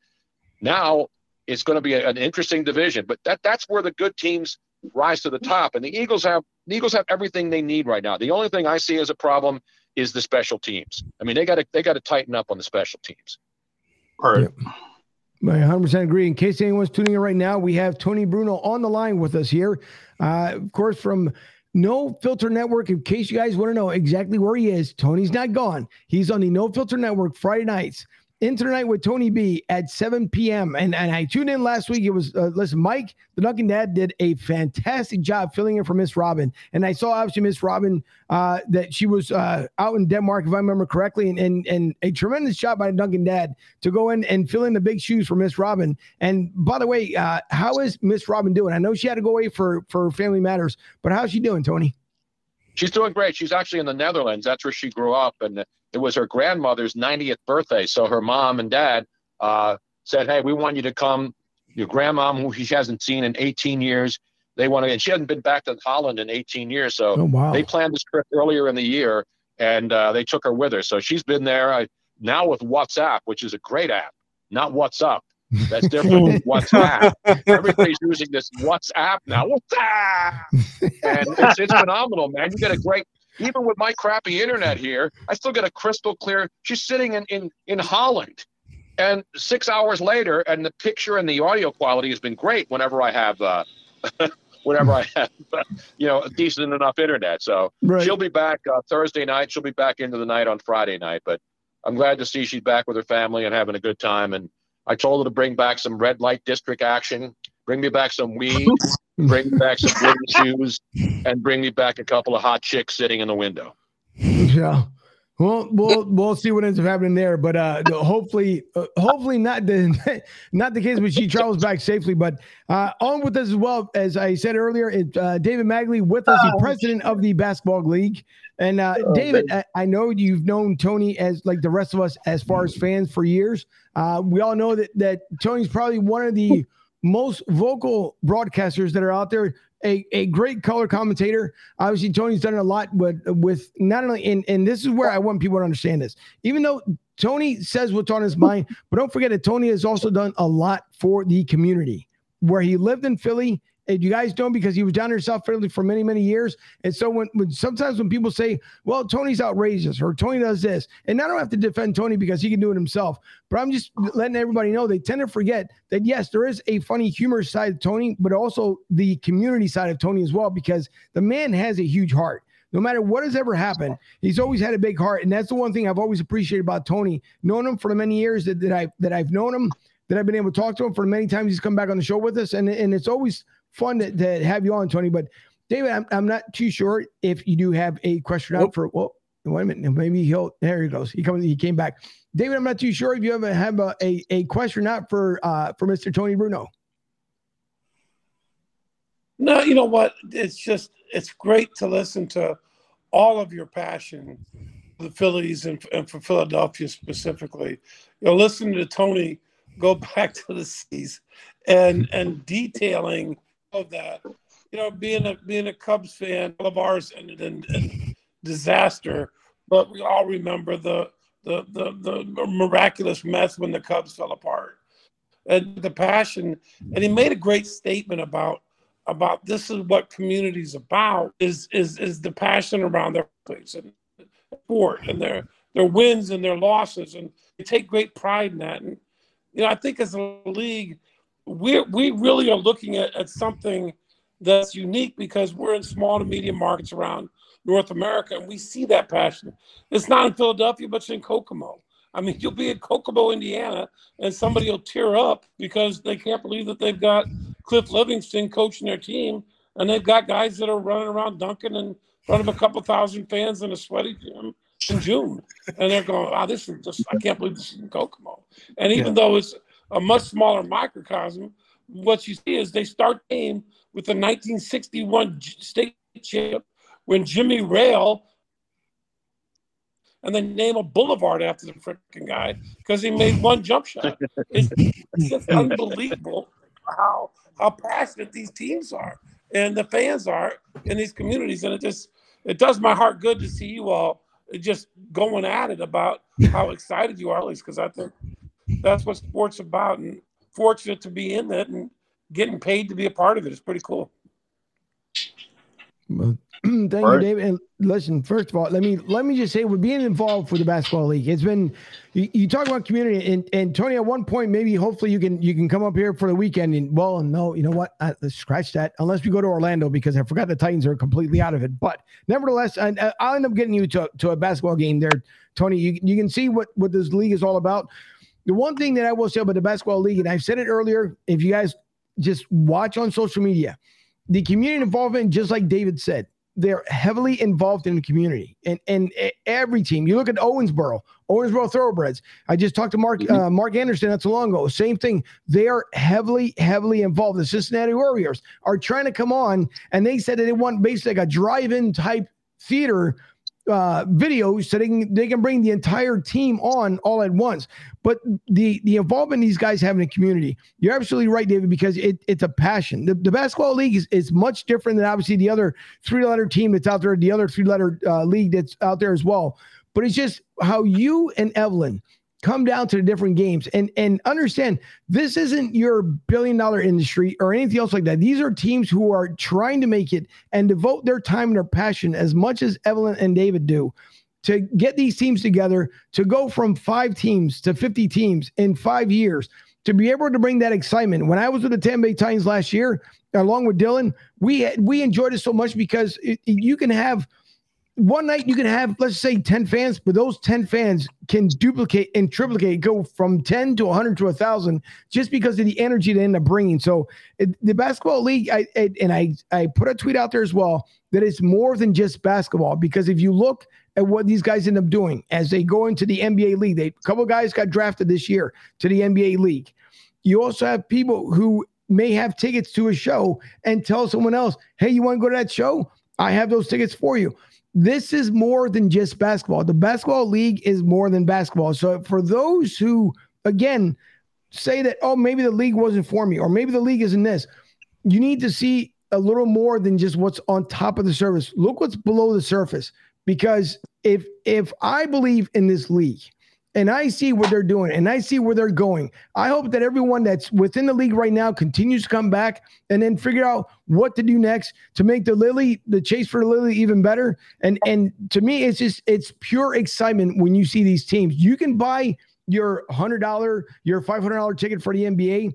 now it's going to be a, an interesting division. But that that's where the good teams rise to the top, and the Eagles have the Eagles have everything they need right now. The only thing I see as a problem is the special teams. I mean, they got to they got to tighten up on the special teams. Right. Yep. I 100% agree. In case anyone's tuning in right now, we have Tony Bruno on the line with us here. Uh, of course, from No Filter Network. In case you guys want to know exactly where he is, Tony's not gone. He's on the No Filter Network Friday nights. Night with Tony B at 7 p.m. And, and I tuned in last week. It was, uh, listen, Mike, the Duncan Dad, did a fantastic job filling in for Miss Robin. And I saw obviously Miss Robin uh, that she was uh, out in Denmark, if I remember correctly, and, and, and a tremendous job by Duncan Dad to go in and fill in the big shoes for Miss Robin. And by the way, uh, how is Miss Robin doing? I know she had to go away for, for family matters, but how's she doing, Tony? She's doing great. She's actually in the Netherlands. That's where she grew up. And it was her grandmother's 90th birthday. So her mom and dad uh, said, Hey, we want you to come. Your grandma, who she hasn't seen in 18 years, they want to, and she hadn't been back to Holland in 18 years. So oh, wow. they planned this trip earlier in the year and uh, they took her with her. So she's been there now with WhatsApp, which is a great app, not WhatsApp. That's different than WhatsApp. Everybody's using this WhatsApp now. WhatsApp, and it's, it's phenomenal, man. You get a great even with my crappy internet here, I still get a crystal clear. She's sitting in in, in Holland, and six hours later, and the picture and the audio quality has been great. Whenever I have, uh, whenever I have, you know, a decent enough internet. So right. she'll be back uh, Thursday night. She'll be back into the night on Friday night. But I'm glad to see she's back with her family and having a good time. And I told her to bring back some red light district action. Bring me back some weed. bring me back some wooden shoes, and bring me back a couple of hot chicks sitting in the window. Yeah. Well, we'll we'll see what ends up happening there, but uh, hopefully, uh, hopefully not the not the case. But she travels back safely. But uh, on with us as well as I said earlier, it, uh, David Magley with us, the oh. president of the Basketball League. And uh, oh, David, I, I, know you've known Tony as like the rest of us as far as fans for years. Uh, we all know that that Tony's probably one of the most vocal broadcasters that are out there. A, a great color commentator. Obviously, Tony's done a lot with with not only and and this is where I want people to understand this. Even though Tony says what's on his mind, but don't forget that Tony has also done a lot for the community. Where he lived in Philly, and you guys don't because he was down here South Philly for many, many years. And so when, when sometimes when people say, well, Tony's outrageous or Tony does this, and I don't have to defend Tony because he can do it himself, but I'm just letting everybody know they tend to forget that yes, there is a funny humor side of Tony, but also the community side of Tony as well, because the man has a huge heart. No matter what has ever happened, he's always had a big heart. And that's the one thing I've always appreciated about Tony, knowing him for the many years that, that I that I've known him, that I've been able to talk to him for many times he's come back on the show with us. And, and it's always fun to, to have you on, Tony. But David, I'm, I'm not too sure if you do have a question out for well, wait a minute, maybe he'll there he goes. He comes he came back. David, I'm not too sure if you ever have a, a, a question out for uh for Mr. Tony Bruno. No, you know what? It's just it's great to listen to all of your passion, for the Phillies and, and for Philadelphia specifically. You know, listening to Tony go back to the seas and and detailing of that. You know, being a being a Cubs fan, all of ours ended in, in disaster, but we all remember the the the the miraculous mess when the Cubs fell apart, and the passion. And he made a great statement about about this is what community's about is is is the passion around their place and sport and their their wins and their losses and they take great pride in that and you know i think as a league we we really are looking at, at something that's unique because we're in small to medium markets around north america and we see that passion it's not in philadelphia but it's in kokomo I mean, you'll be in Kokomo, Indiana, and somebody will tear up because they can't believe that they've got Cliff Livingston coaching their team, and they've got guys that are running around dunking in front of a couple thousand fans in a sweaty gym in June, and they're going, "Wow, this is just I can't believe this is in Kokomo." And even yeah. though it's a much smaller microcosm, what you see is they start game with the 1961 state champ when Jimmy Rayl and they name a boulevard after the freaking guy because he made one jump shot. It's, it's just unbelievable how how passionate these teams are and the fans are in these communities, and it just it does my heart good to see you all just going at it about how excited you are, at least because I think that's what sports about, and fortunate to be in it and getting paid to be a part of it is pretty cool. Well, thank you, David. And listen, first of all, let me let me just say, we're being involved for the basketball league. It's been you, you, talk about community, and and Tony, at one point, maybe hopefully you can you can come up here for the weekend. And well, no, you know what? I, let's scratch that. Unless we go to Orlando, because I forgot the Titans are completely out of it. But nevertheless, I, uh, I'll end up getting you to to a basketball game there, Tony. You you can see what what this league is all about. The one thing that I will say about the basketball league, and I've said it earlier, if you guys just watch on social media the community involvement, just like David said, they're heavily involved in the community and and every team. You look at Owensboro, Owensboro Thoroughbreds. I just talked to Mark mm-hmm. uh, Mark Anderson not so long ago. Same thing. They are heavily heavily involved. The Cincinnati Warriors are trying to come on, and they said that they want basically like a drive-in type theater uh, videos so they can they can bring the entire team on all at once. But the the involvement these guys have in the community, you're absolutely right, David, because it, it's a passion. The, the basketball league is, is much different than obviously the other three letter team that's out there, the other three letter uh, league that's out there as well. But it's just how you and Evelyn come down to the different games and and understand this isn't your billion dollar industry or anything else like that. These are teams who are trying to make it and devote their time and their passion as much as Evelyn and David do to get these teams together to go from five teams to 50 teams in five years to be able to bring that excitement. When I was with the Tampa Bay Titans last year, along with Dylan, we we enjoyed it so much because it, you can have – one night you can have let's say 10 fans but those 10 fans can duplicate and triplicate go from 10 to 100 to 1000 just because of the energy they end up bringing. So it, the basketball league I, and i i put a tweet out there as well that it's more than just basketball because if you look at what these guys end up doing as they go into the nba league they a couple guys got drafted this year to the nba league. You also have people who may have tickets to a show and tell someone else hey you want to go to that show? I have those tickets for you this is more than just basketball. The basketball league is more than basketball. So for those who, again, say that, oh, maybe the league wasn't for me, or maybe the league isn't this, you need to see a little more than just what's on top of the surface. Look what's below the surface. Because if if I believe in this league, and I see what they're doing and I see where they're going. I hope that everyone that's within the league right now continues to come back and then figure out what to do next to make the Lily, the chase for the Lily even better. And and to me, it's just it's pure excitement when you see these teams. You can buy your hundred dollar, your five hundred dollar ticket for the NBA,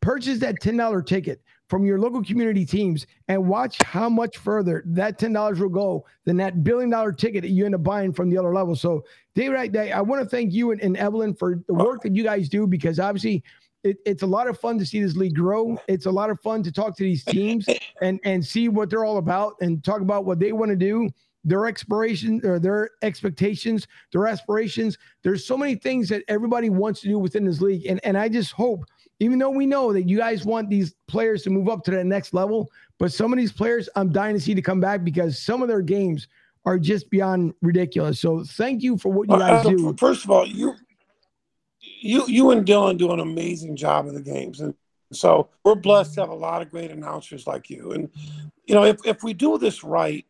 purchase that ten dollar ticket from your local community teams and watch how much further that $10 will go than that billion dollar ticket that you end up buying from the other level. So, David, I, I want to thank you and, and Evelyn for the work that you guys do because obviously it, it's a lot of fun to see this league grow. It's a lot of fun to talk to these teams and and see what they're all about and talk about what they want to do, their exploration or their expectations, their aspirations. There's so many things that everybody wants to do within this league, and and I just hope, even though we know that you guys want these players to move up to that next level, but some of these players I'm dying to see to come back because some of their games are just beyond ridiculous. So thank you for what you guys Uh, do. First of all, you you you and Dylan do an amazing job of the games, and so we're blessed to have a lot of great announcers like you. And you know, if if we do this right,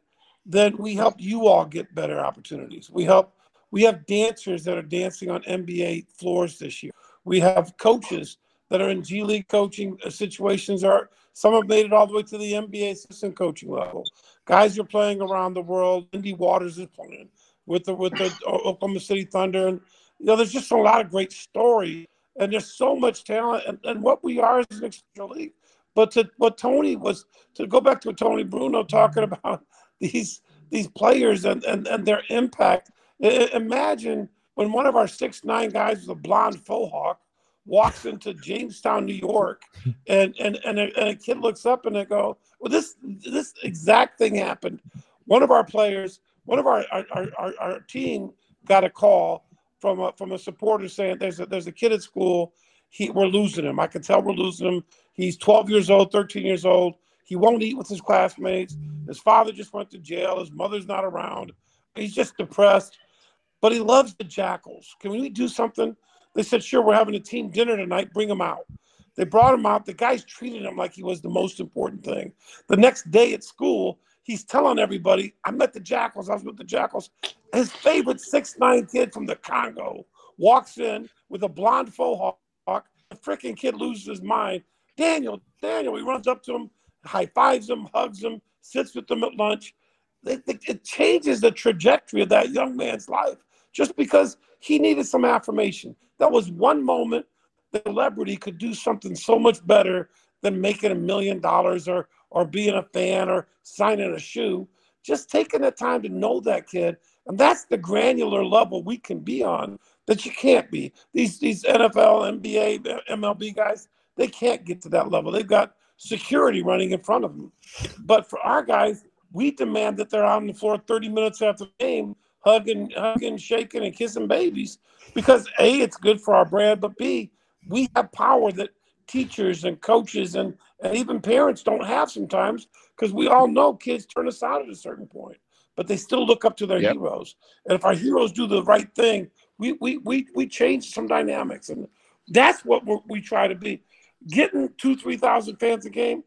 then we help you all get better opportunities. We help. We have dancers that are dancing on NBA floors this year. We have coaches that are in G League coaching uh, situations. Are some have made it all the way to the NBA assistant coaching level. Guys are playing around the world. Lindy Waters is playing with the with the uh, Oklahoma City Thunder, and you know, there's just a lot of great story, and there's so much talent, and, and what we are is an extra league. But to what Tony was to go back to Tony Bruno talking about these these players and and, and their impact. I- imagine when one of our six nine guys with a blonde faux hawk walks into Jamestown, New York, and and and a, and a kid looks up and they go, "Well, this this exact thing happened." One of our players, one of our our, our, our, team got a call from a from a supporter saying, "There's a there's a kid at school. He we're losing him. I can tell we're losing him. He's 12 years old, 13 years old. He won't eat with his classmates. His father just went to jail. His mother's not around. He's just depressed." But he loves the Jackals. Can we do something? They said, sure, we're having a team dinner tonight. Bring him out. They brought him out. The guys treated him like he was the most important thing. The next day at school, he's telling everybody, I met the Jackals. I was with the Jackals. His favorite six nine kid from the Congo walks in with a blonde faux hawk. The freaking kid loses his mind. Daniel, Daniel, he runs up to him, high fives him, hugs him, sits with them at lunch. It, it, it changes the trajectory of that young man's life just because he needed some affirmation. That was one moment the celebrity could do something so much better than making a million dollars or or being a fan or signing a shoe. Just taking the time to know that kid, and that's the granular level we can be on that you can't be. These these NFL, NBA, MLB guys, they can't get to that level. They've got security running in front of them. But for our guys, we demand that they're on the floor 30 minutes after the game, hugging, hugging, shaking, and kissing babies. Because A, it's good for our brand, but B, we have power that teachers and coaches and, and even parents don't have sometimes because we all know kids turn us out at a certain point, but they still look up to their Yep. heroes. And if our heroes do the right thing, we we we, we change some dynamics, and that's what we're, we try to be. Getting two three thousand fans a game,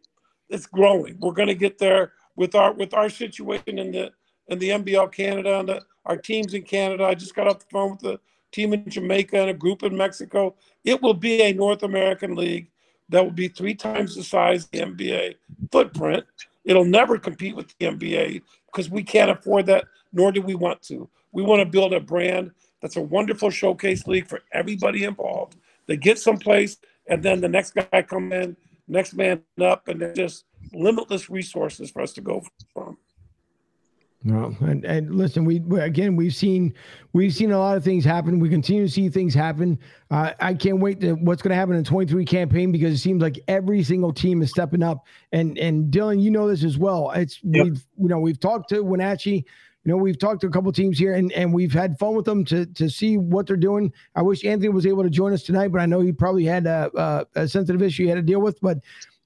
it's growing. We're going to get there with our with our situation in the in the NBL Canada and the, our teams in Canada. I just got off the phone with the team in Jamaica and a group in Mexico. It will be a North American league that will be three times the size of the NBA footprint. It'll never compete with the NBA because we can't afford that, nor do we want to. We want to build a brand that's a wonderful showcase league for everybody involved. They get someplace, and then the next guy come in, next man up, and there's just limitless resources for us to go from. No, and, and listen, we, we again we've seen we've seen a lot of things happen. We continue to see things happen. Uh, I can't wait to what's going to happen in the 23 campaign because it seems like every single team is stepping up. And and Dylan, you know this as well. It's Yep. we've you know we've talked to Wenatchee. You know we've talked to a couple teams here, and and we've had fun with them to to see what they're doing. I wish Anthony was able to join us tonight, but I know he probably had a, a, a sensitive issue he had to deal with. But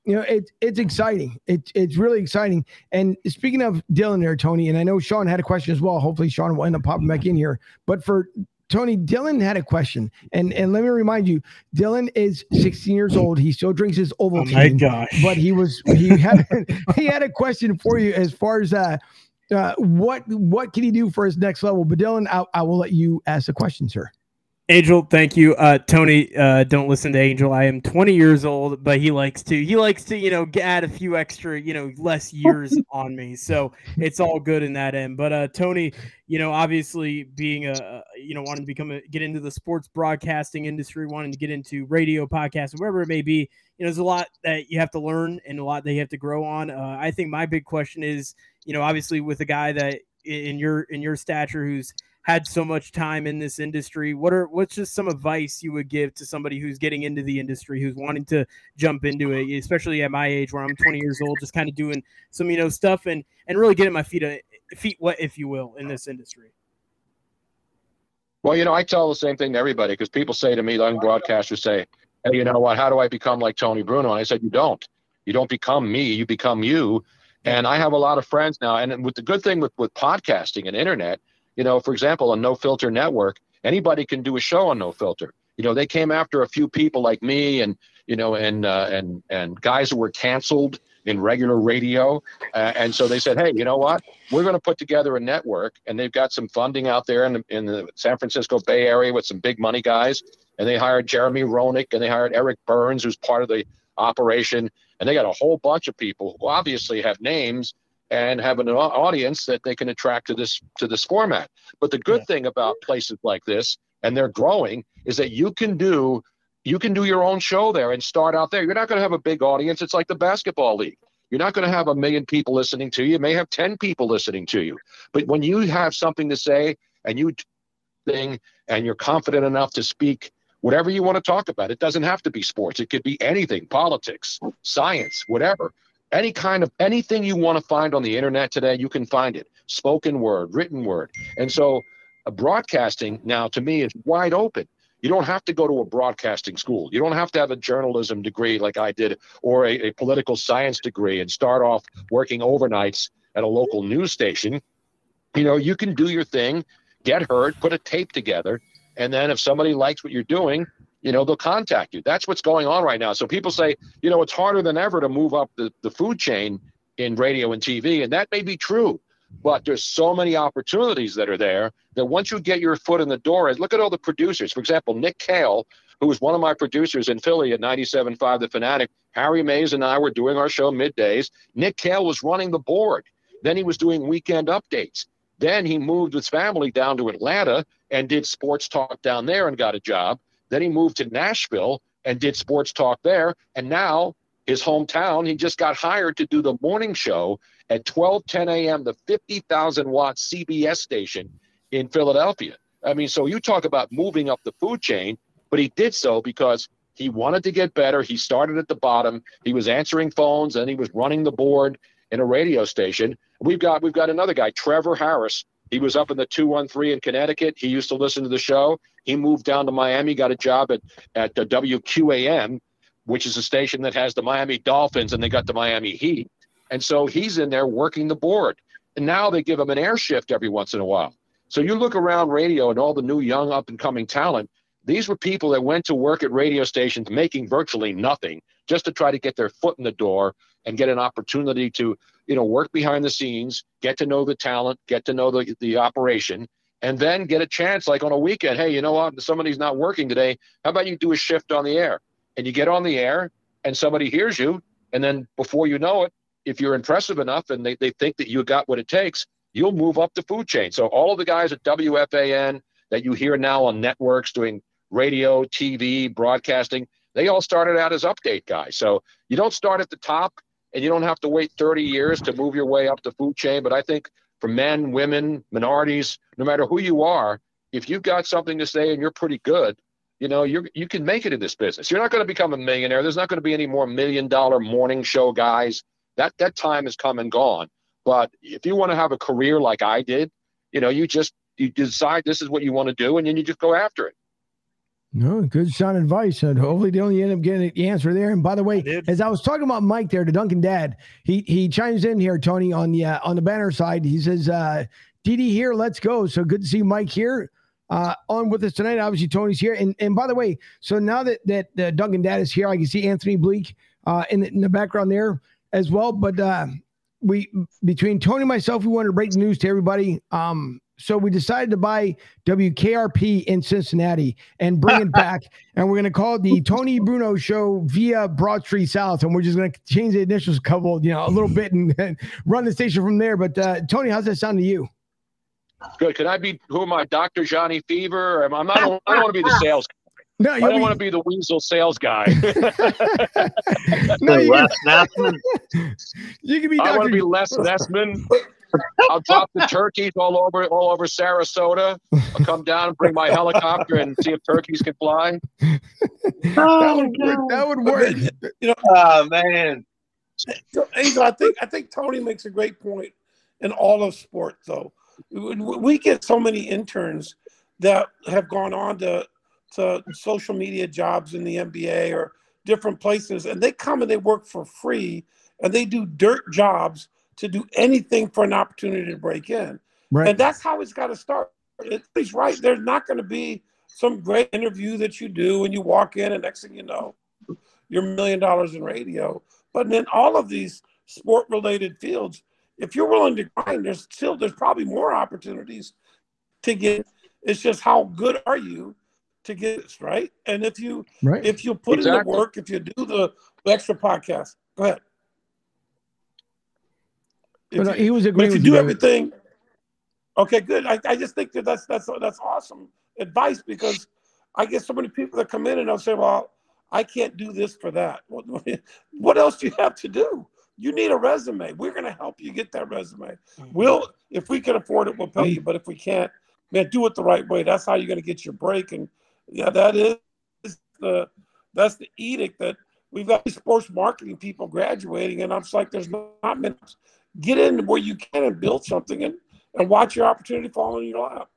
you know, it's it's exciting. It's it's really exciting. And speaking of Dylan there, Tony, and I know Sean had a question as well. Hopefully, Sean will end up popping back in here. But for Tony, Dylan had a question, and and let me remind you, Dylan is 16 years old. He still drinks his Oh Ovaltine. my gosh. But he was he had he had a question for you as far as uh, uh what what can he do for his next level? But Dylan, I, I will let you ask the question, sir. Angel, thank you. Uh, Tony, uh, don't listen to Angel. I am 20 years old, but he likes to he likes to you know add a few extra you know less years on me, so it's all good in that end. But uh, Tony, you know, obviously being a you know wanting to become a get into the sports broadcasting industry, wanting to get into radio, podcast, wherever it may be, you know, there's a lot that you have to learn and a lot that you have to grow on. Uh, I think my big question is, you know, obviously with a guy that in your in your stature who's had so much time in this industry. What are what's just some advice you would give to somebody who's getting into the industry, who's wanting to jump into it, especially at my age where I'm 20 years old, just kind of doing some you know stuff and and really getting my feet uh, feet wet, if you will, in this industry. Well, you know, I tell the same thing to everybody because people say to me, young broadcasters say, "Hey, you know what? How do I become like Tony Bruno?" And I said, "You don't. You don't become me. You become you." And I have a lot of friends now. And with the good thing with with podcasting and internet, you know, for example, a No Filter network, anybody can do a show on No Filter. You know, they came after a few people like me and you know, and uh, and and guys who were canceled in regular radio. Uh, and so they said, hey, you know what? We're going to put together a network, and they've got some funding out there in the, in the San Francisco Bay Area with some big money guys. And they hired Jeremy Roenick and they hired Eric Burns, who's part of the operation. And they got a whole bunch of people who obviously have names and have an audience that they can attract to this to this format. But the good yeah. thing about places like this, and they're growing, is that you can do you can do your own show there and start out there. You're not going to have a big audience. It's like the basketball league. You're not going to have a million people listening to you. You may have 10 people listening to you. But when you have something to say and you thing and you're confident enough to speak whatever you want to talk about, it doesn't have to be sports. It could be anything, politics, science, whatever. Any kind of anything you want to find on the internet today, you can find it. Spoken word, written word. And so uh, broadcasting now to me is wide open. You don't have to go to a broadcasting school. You don't have to have a journalism degree like I did or a, a political science degree and start off working overnights at a local news station. You know, you can do your thing, get heard, put a tape together, and then if somebody likes what you're doing, you know, they'll contact you. That's what's going on right now. So people say, you know, it's harder than ever to move up the, the food chain in radio and TV. And that may be true but there's so many opportunities that are there that once you get your foot in the door, and look at all the producers. For example, Nick Kale, who was one of my producers in Philly at 97.5 The Fanatic. Harry Mayes and I were doing our show middays. Nick Kale was running the board. Then he was doing weekend updates. Then he moved his family down to Atlanta and did sports talk down there and got a job. Then he moved to Nashville and did sports talk there. And now his hometown, he just got hired to do the morning show at 12 10 a.m. the 50,000 watt CBS station in Philadelphia. I mean, so you talk about moving up the food chain, but he did so because he wanted to get better. He started at the bottom. He was answering phones and he was running the board in a radio station. We've got we've got another guy, Trevor Harris. He was up in the 213 in Connecticut. He used to listen to the show. He moved down to Miami, got a job at at the WQAM, which is a station that has the Miami Dolphins and they got the Miami Heat. And so he's in there working the board. And now they give him an air shift every once in a while. So you look around radio and all the new young up and coming talent, these were people that went to work at radio stations making virtually nothing just to try to get their foot in the door and get an opportunity to, you know, work behind the scenes, get to know the talent, get to know the, the operation, and then get a chance like on a weekend. Hey, you know what? Somebody's not working today. How about you do a shift on the air? And you get on the air and somebody hears you. And then before you know it, if you're impressive enough and they, they think that you got what it takes, you'll move up the food chain. So all of the guys at WFAN that you hear now on networks doing radio, TV, broadcasting, they all started out as update guys. So you don't start at the top and you don't have to wait 30 years to move your way up the food chain. But I think for men, women, minorities, no matter who you are, if you've got something to say and you're pretty good, you know, you you can make it in this business. You're not going to become a millionaire. There's not going to be any more million dollar morning show guys that that time has come and gone. But if you want to have a career like I did, you know, you just you decide this is what you want to do, and then you just go after it. No, good sound advice. And hopefully they only end up getting the answer there. And by the way, I as I was talking about Mike there, the Duncan dad, he he chimes in here, Tony, on the uh, on the banner side. He says, uh, DD here, let's go. So good to see Mike here. Uh, on with us tonight. Obviously, Tony's here. And and by the way, so now that that uh, Duncan Dad is here, I can see Anthony Bleak uh, in, the, in the background there as well. But uh, we between Tony and myself, we wanted to break the news to everybody. Um, so we decided to buy WKRP in Cincinnati and bring it back, and we're going to call it the Tony Bruno Show via Broad Street South, and we're just going to change the initials a couple, you know, a little bit, and, and run the station from there. But uh, Tony, how's that sound to you? Good. Can I be who am I, Doctor Johnny Fever? I'm not. I don't want to be the sales guy. no, I don't be... want to be the weasel sales guy. no, you, can... you can be. I want to be Les Nessman. I'll drop the turkeys all over all over Sarasota. I'll come down and bring my helicopter and see if turkeys can fly. Oh, that would work. That would work. You know, Oh man. So, Angel, I think I think Tony makes a great point in all of sports. Though we we get so many interns that have gone on to to social media jobs in the NBA or different places, and they come and they work for free, and they do dirt jobs to do anything for an opportunity to break in. Right. And that's how it's got to start. It- He's right. There's not going to be some great interview that you do and you walk in, and next thing you know, you're a million dollars in radio. But in all of these sport related fields, if you're willing to grind, there's still there's probably more opportunities to get. It's just how good are you to get this right? And if you Right. if you put in the work, if you do the, the extra podcast, go ahead. If But, uh, he was agreeing if you do you. everything, okay, good. I, I just think that that's that's that's awesome advice because I get so many people that come in and they'll say, "Well, I can't do this for that." What, what else do you have to do? You need a resume. We're going to help you get that resume. We'll, if we can afford it, we'll pay you. But if we can't, man, do it the right way. That's how you're going to get your break. And yeah, that is the that's the edict that we've got these sports marketing people graduating, and I'm just like, there's not many. Get in where you can and build something, and and watch your opportunity fall in your lap.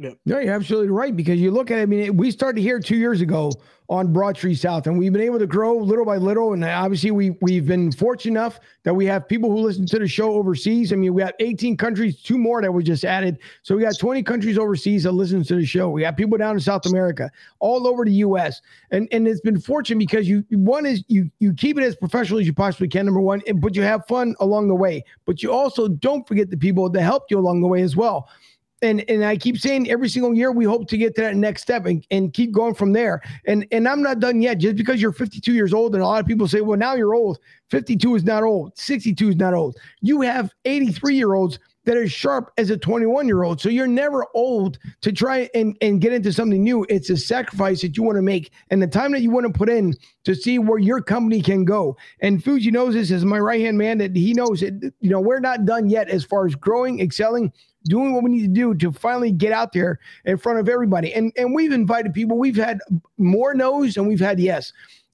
No, you're absolutely right because you look at it. I mean, we started here two years ago on Broad Street South, and we've been able to grow little by little. And obviously, we we've been fortunate enough that we have people who listen to the show overseas. I mean, we have 18 countries, two more that we just added, so we got 20 countries overseas that listen to the show. We have people down in South America, all over the U.S. and and it's been fortunate because you one is you you keep it as professional as you possibly can. Number one, but you have fun along the way. But you also don't forget the people that helped you along the way as well and and I keep saying every single year we hope to get to that next step and, and keep going from there. And and I'm not done yet. Just because you're 52 years old, and a lot of people say, well, now you're old. 52 is not old. 62 is not old. You have 83 year olds that are sharp as a 21 year old. So you're never old to try and, and get into something new. It's a sacrifice that you want to make and the time that you want to put in to see where your company can go. And Fuji knows this as my right hand man that he knows it. You know, we're not done yet as far as growing, excelling, doing what we need to do to finally get out there in front of everybody. And and we've invited people. We've had more no's and we've had yes.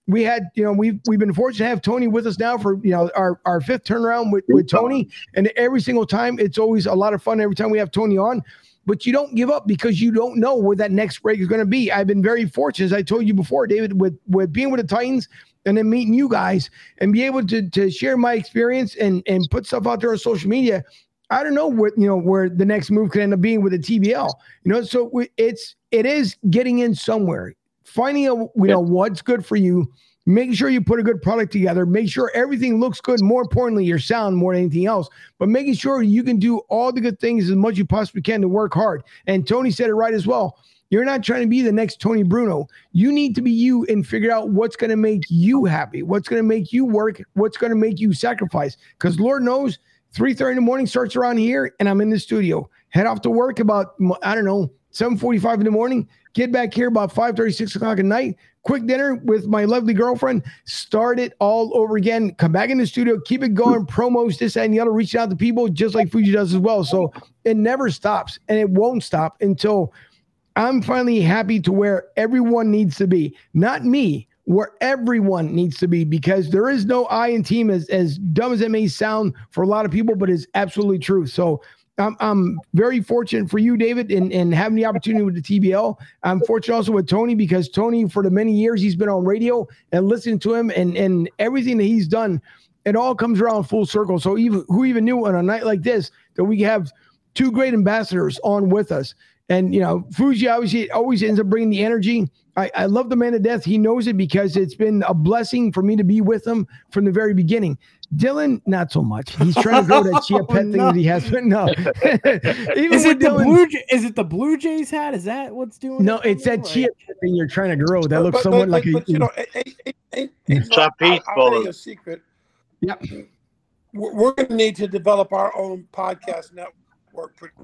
We had, you know, we've we've been fortunate to have Tony with us now for you know our our fifth turnaround with, with Tony. And every single time it's always a lot of fun every time we have Tony on. But you don't give up because you don't know where that next break is going to be. I've been very fortunate, as I told you before, David, with with being with the Titans and then meeting you guys and be able to to share my experience and and put stuff out there on social media. I don't know what you know where the next move could end up being with the TBL. You know, so it's it is getting in somewhere, finding out you know what's good for you, making sure you put a good product together, make sure everything looks good. More importantly, your sound more than anything else, but making sure you can do all the good things as much as you possibly can to work hard. And Tony said it right as well. You're not trying to be the next Tony Bruno. You need to be you and figure out what's going to make you happy, what's going to make you work, what's going to make you sacrifice. Because Lord knows 3.30 in the morning starts around here and I'm in the studio. Head off to work about, I don't know, 7.45 in the morning. Get back here about 5.30, 6 o'clock at night. Quick dinner with my lovely girlfriend. Start it all over again. Come back in the studio. Keep it going. Promos, this, and the other. Reaching out to people just like Fuji does as well. So it never stops and it won't stop until I'm finally happy to where everyone needs to be. Not me, where everyone needs to be because there is no I in team as as dumb as it may sound for a lot of people, but it's absolutely true. So I'm I'm very fortunate for you, David, and and having the opportunity with the TBL. I'm fortunate also with Tony because Tony, for the many years he's been on radio and listening to him and and everything that he's done, it all comes around full circle. So even who even knew on a night like this that we have two great ambassadors on with us. And you know, Fuji obviously always ends up bringing the energy. I, I love the man to death. He knows it because it's been a blessing for me to be with him from the very beginning. Dylan, not so much. He's trying to grow that chia Oh, pet thing that he has, but no. Even Is with it the blue? J- Is it the Blue Jays hat? Is that what's doing? No, it's that you? chia pet thing you're trying to grow. That looks but- somewhat but- like a. but, you know, a- a- a- a- Angel, Stop I'll- I'll tell you a secret. Yep. We're, we're going to need to develop our own podcast network, pretty-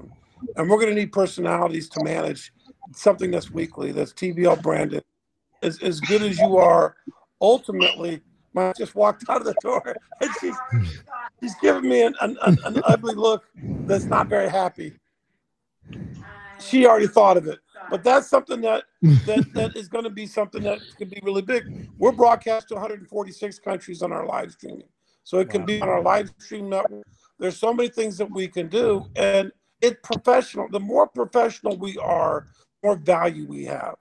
and we're going to need personalities to manage something that's weekly, that's TBL branded. As, as good as you are, ultimately, My just walked out of the door, and she's she's giving me an, an, an, an ugly look that's not very happy. She already thought of it, but that's something that that, that is going to be something that can be really big. We're broadcast to 146 countries on our live streaming, so it can be on our live stream network. There's so many things that we can do, and it's professional. The more professional we are, the more value we have.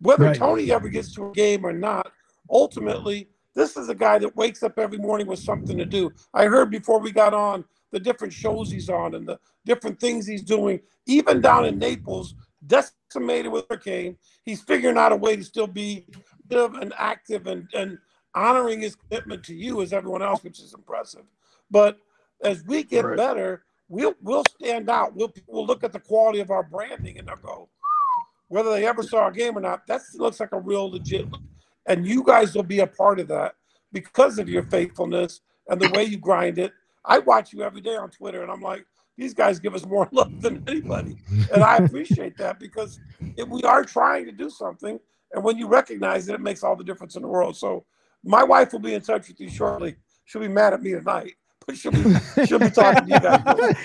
Whether Right. Tony ever gets to a game or not, ultimately, this is a guy that wakes up every morning with something to do. I heard before we got on the different shows he's on and the different things he's doing, even down in Naples, decimated with hurricane. He's figuring out a way to still be live and active and, and honoring his commitment to you as everyone else, which is impressive. But as we get Right. better, we'll we'll stand out. We'll we'll look at the quality of our branding and they'll go, whether they ever saw a game or not, that looks like a real legit. And you guys will be a part of that because of your faithfulness and the way you grind it. I watch you every day on Twitter, and I'm like, these guys give us more love than anybody, and I appreciate that because if we are trying to do something, and when you recognize it, it makes all the difference in the world. So, my wife will be in touch with you shortly. She'll be mad at me tonight, she'll be she'll be talking to you guys.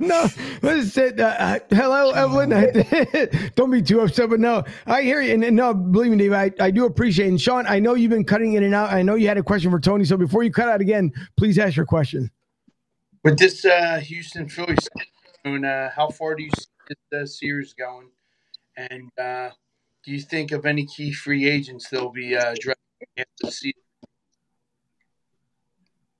no, listen. Uh, uh, hello, Evelyn. Don't be too upset, but no, I hear you. And, and no, believe me, Dave, I, I do appreciate. it. And Sean, I know you've been cutting in and out. I know you had a question for Tony. So before you cut out again, please ask your question. With this uh, Houston Phillies, and, uh, how far do you see this uh, series going? And uh, do you think of any key free agents they'll be uh, drafting after the season?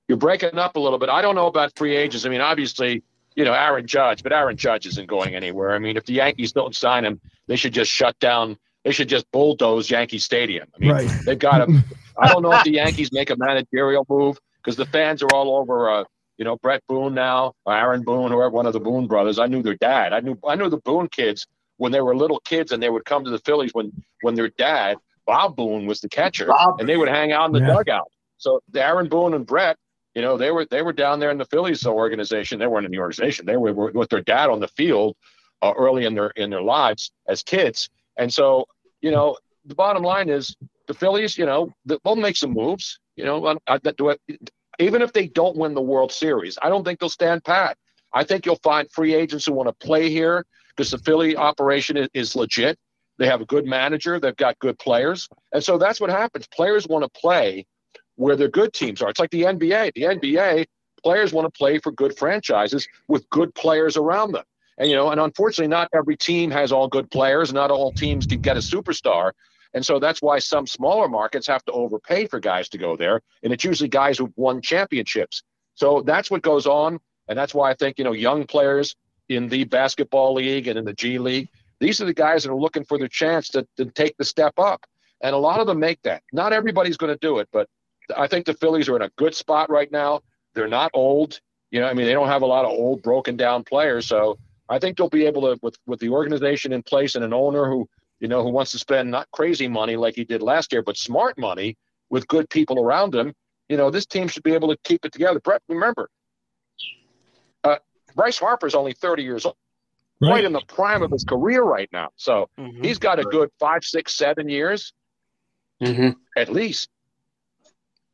You're breaking up a little bit. I don't know about free agents. I mean, obviously, you know, Aaron Judge, but Aaron Judge isn't going anywhere. I mean, if the Yankees don't sign him, they should just shut down. They should just bulldoze Yankee Stadium. I mean, Right. they've got to. I don't know if the Yankees make a managerial move because the fans are all over. Uh, you know, Bret Boone now, or Aaron Boone, whoever one of the Boone brothers. I knew their dad. I knew I knew the Boone kids when they were little kids, and they would come to the Phillies when when their dad Bob Boone was the catcher, Bob. and they would hang out in the Yeah. dugout. So Aaron Boone and Bret, you know, they were they were down there in the Phillies organization. They weren't in the organization. They were, with their dad on the field uh, early in their in their lives as kids. And so, you know, the bottom line is the Phillies. You know, they'll make some moves. You know, even if they don't win the World Series, I don't think they'll stand pat. I think you'll find free agents who want to play here because the Philly operation is, is legit. They have a good manager. They've got good players, and so that's what happens. Players want to play where their good teams are. It's like the NBA. The NBA players want to play for good franchises with good players around them. And you know, and unfortunately, not every team has all good players. Not all teams can get a superstar. And so that's why some smaller markets have to overpay for guys to go there. And it's usually guys who've won championships. So that's what goes on. And that's why I think, you know, young players in the basketball league and in the G League, these are the guys that are looking for their chance to, to take the step up. And a lot of them make that. Not everybody's going to do it, but I think the Phillies are in a good spot right now. They're not old. You know, I mean, they don't have a lot of old, broken down players. So I think they'll be able to, with, with the organization in place and an owner who, you know, who wants to spend not crazy money like he did last year, but smart money with good people around him. You know, this team should be able to keep it together. Brett, remember, uh, Bryce Harper's only 30 years old, right in the prime of his career right now. So Mhm. he's got a good five, six, seven years Mm-hmm. at least.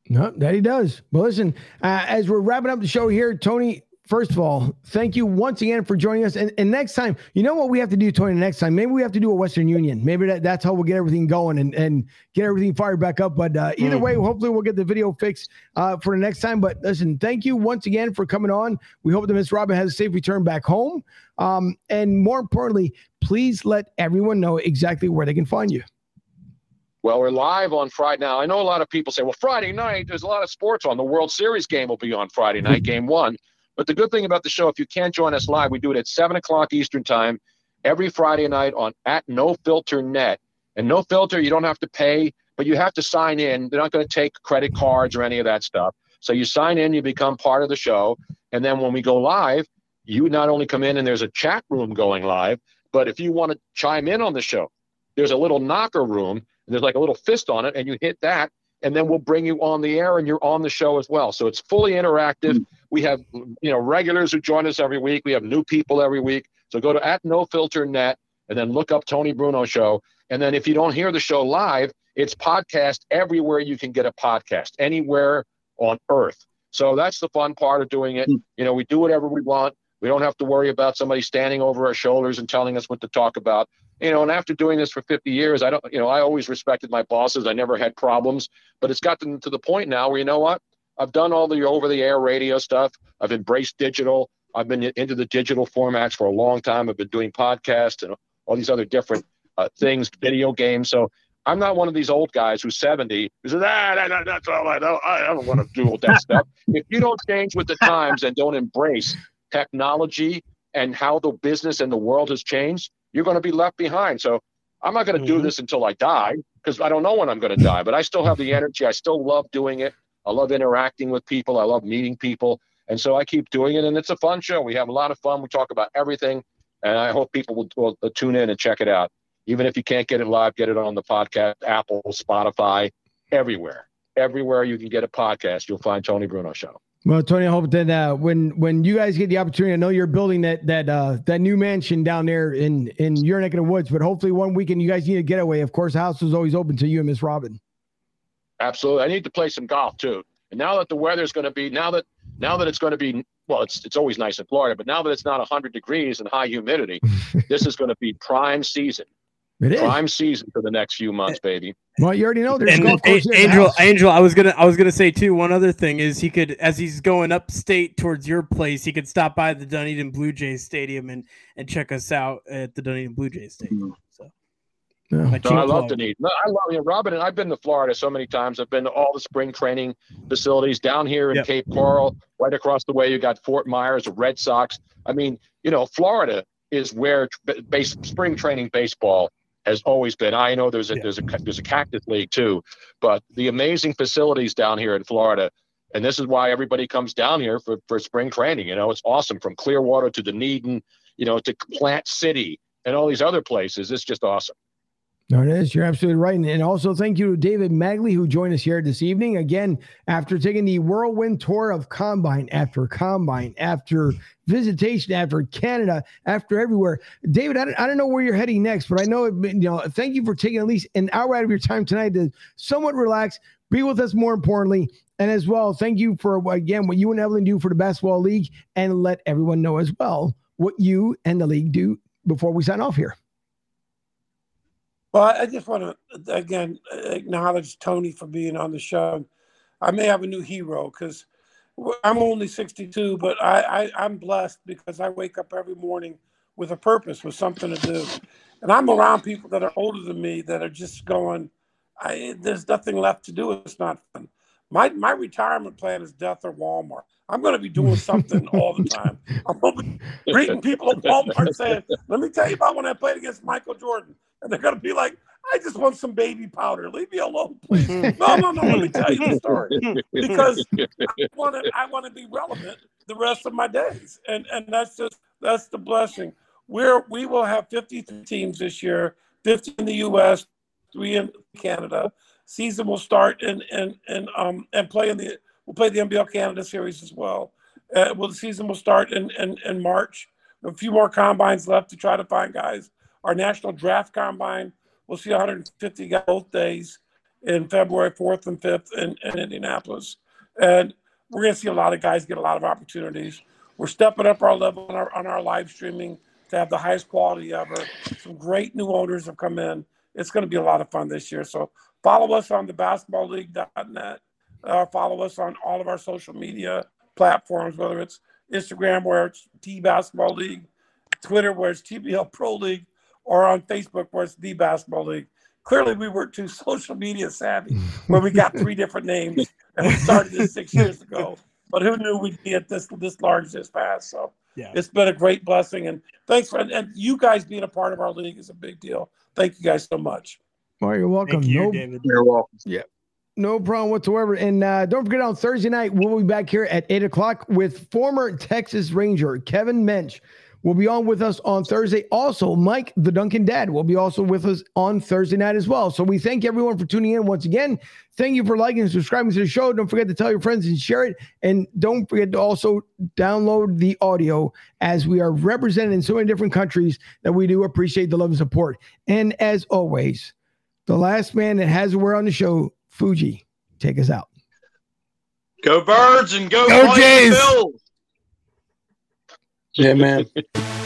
No, that he does. Well, listen, uh, as we're wrapping up the show here, Tony, first of all, thank you once again for joining us. And, and next time, you know what we have to do, Tony, next time? Maybe we have to do a Western Union. Maybe that, that's how we'll get everything going and, and get everything fired back up. But uh, either Mm. way, hopefully we'll get the video fixed uh, for the next time. But listen, thank you once again for coming on. We hope that Miss Robin has a safe return back home. Um, and more importantly, please let everyone know exactly where they can find you. Well, we're live on Friday now. I know a lot of people say, well, Friday night, there's a lot of sports on. The World Series game will be on Friday night, game one. But the good thing about the show, if you can't join us live, we do it at 7 o'clock Eastern Time every Friday night on at No Filter Net. And No Filter, you don't have to pay, but you have to sign in. They're not going to take credit cards or any of that stuff. So you sign in, you become part of the show. And then when we go live, you not only come in and there's a chat room going live, but if you want to chime in on the show, there's a little knocker room and there's like a little fist on it, and you hit that, and then we'll bring you on the air, and you're on the show as well. So it's fully interactive. Hmm. We have you know regulars who join us every week. We have new people every week. So go to at No Filter Net, and then look up Tony Bruno Show. And then if you don't hear the show live, It's podcast everywhere you can get a podcast, anywhere on earth. So that's the fun part of doing it. Hmm. You know, we do whatever we want. We don't have to worry about somebody standing over our shoulders and telling us what to talk about. You know, and after doing this for 50 years, I don't, you know, I always respected my bosses. I never had problems, but it's gotten to the point now where you know what? I've done all the over the air radio stuff. I've embraced digital. I've been into the digital formats for a long time. I've been doing podcasts and all these other different uh, things, video games. So I'm not one of these old guys who's 70 who says, ah, that, that, that's all I know. I don't want to do all that stuff. If you don't change with the times and don't embrace technology and how the business and the world has changed, you're going to be left behind. So I'm not going to Mm-hmm. do this until I die because I don't know when I'm going to die, but I still have the energy. I still love doing it. I love interacting with people. I love meeting people. And so I keep doing it. And it's a fun show. We have a lot of fun. We talk about everything. And I hope people will, will, will tune in and check it out. Even if you can't get it live, get it on the podcast, Apple, Spotify, everywhere. Everywhere you can get a podcast, you'll find Tony Bruno Show. Well, Tony, I hope that uh, when when you guys get the opportunity, I know you're building that that uh, that new mansion down there in in your neck of the woods, but hopefully one weekend you guys need a getaway. Of course, the house is always open to you and Miss Robin. Absolutely. I need to play some golf too. And now that the weather's going to be now that now that it's going to be well, it's it's always nice in Florida, but now that it's not 100 degrees and high humidity, this is going to be prime season. It is. Prime season for the next few months, baby. Well, you already know there's And golf A- course here Angel, house. Angel, I was gonna, I was gonna say too. One other thing is he could, as he's going upstate towards your place, he could stop by the Dunedin Blue Jays Stadium and and check us out at the Dunedin Blue Jays Stadium. Mm-hmm. So, Yeah. my No, I love. Dunedin. No, I love you, Robin. And I've been to Florida so many times. I've been to all the spring training facilities down here in Yep. Cape Coral. Right across the way, you got Fort Myers, the Red Sox. I mean, you know, Florida is where base spring training baseball has always been. I know there's a Yeah. there's a there's a cactus league too, but the amazing facilities down here in Florida. And this is why everybody comes down here for, for spring training. You know, it's awesome from Clearwater to Dunedin, you know, to Plant City and all these other places. It's just awesome. No, it is. You're absolutely right. And, also thank you to David Magley, who joined us here this evening. Again, after taking the whirlwind tour of Combine after Combine, after visitation, after Canada, after everywhere. David, I don't, I don't know where you're heading next, but I know, it, you know, thank you for taking at least an hour out of your time tonight to somewhat relax, be with us more importantly. And as well, thank you for, again, what you and Evelyn do for the Basketball League and let everyone know as well what you and the league do before we sign off here. Well, I just want to again acknowledge Tony for being on the show. I may have a new hero because I'm only 62, but I, I I'm blessed because I wake up every morning with a purpose, with something to do, and I'm around people that are older than me that are just going. I, there's nothing left to do. It's not fun. My my retirement plan is death or Walmart. I'm going to be doing something all the time. I'm going to be greeting people at Walmart saying, "Let me tell you about when I played against Michael Jordan," and they're going to be like, "I just want some baby powder. Leave me alone, please." no, no, no. Let me tell you the story because I want to. I want to be relevant the rest of my days, and and that's just that's the blessing. We're we will have 53 teams this year, 50 in the U.S., three in Canada. Season will start and and and um and play in the we'll play the NBL Canada series as well. Uh, well, the season will start in, in in March. A few more combines left to try to find guys. Our national draft combine, we'll see 150 guys both days in February 4th and 5th in, in Indianapolis. And we're going to see a lot of guys get a lot of opportunities. We're stepping up our level on our, on our live streaming to have the highest quality ever. Some great new owners have come in. It's going to be a lot of fun this year. So follow us on the basketballleague.net. Uh, follow us on all of our social media platforms, whether it's Instagram, where it's T Basketball League, Twitter, where it's TBL Pro League, or on Facebook, where it's The Basketball League. Clearly, we were too social media savvy, where we got three different names, and we started this six years ago. But who knew we'd be at this this large this fast? So Yeah. it's been a great blessing, and thanks for and, and you guys being a part of our league is a big deal. Thank you guys so much. Well, you're welcome. Thank you, No- David. You're welcome. No problem whatsoever. And uh, don't forget on Thursday night, we'll be back here at 8 o'clock with former Texas Ranger Kevin Mench. Will be on with us on Thursday. Also, Mike, the Duncan dad, will be also with us on Thursday night as well. So we thank everyone for tuning in once again. Thank you for liking and subscribing to the show. Don't forget to tell your friends and share it. And don't forget to also download the audio as we are represented in so many different countries that we do appreciate the love and support. And as always, the last man that has a word on the show, Fuji, take us out. Go birds and go, Go Jays. Bills. Yeah, man.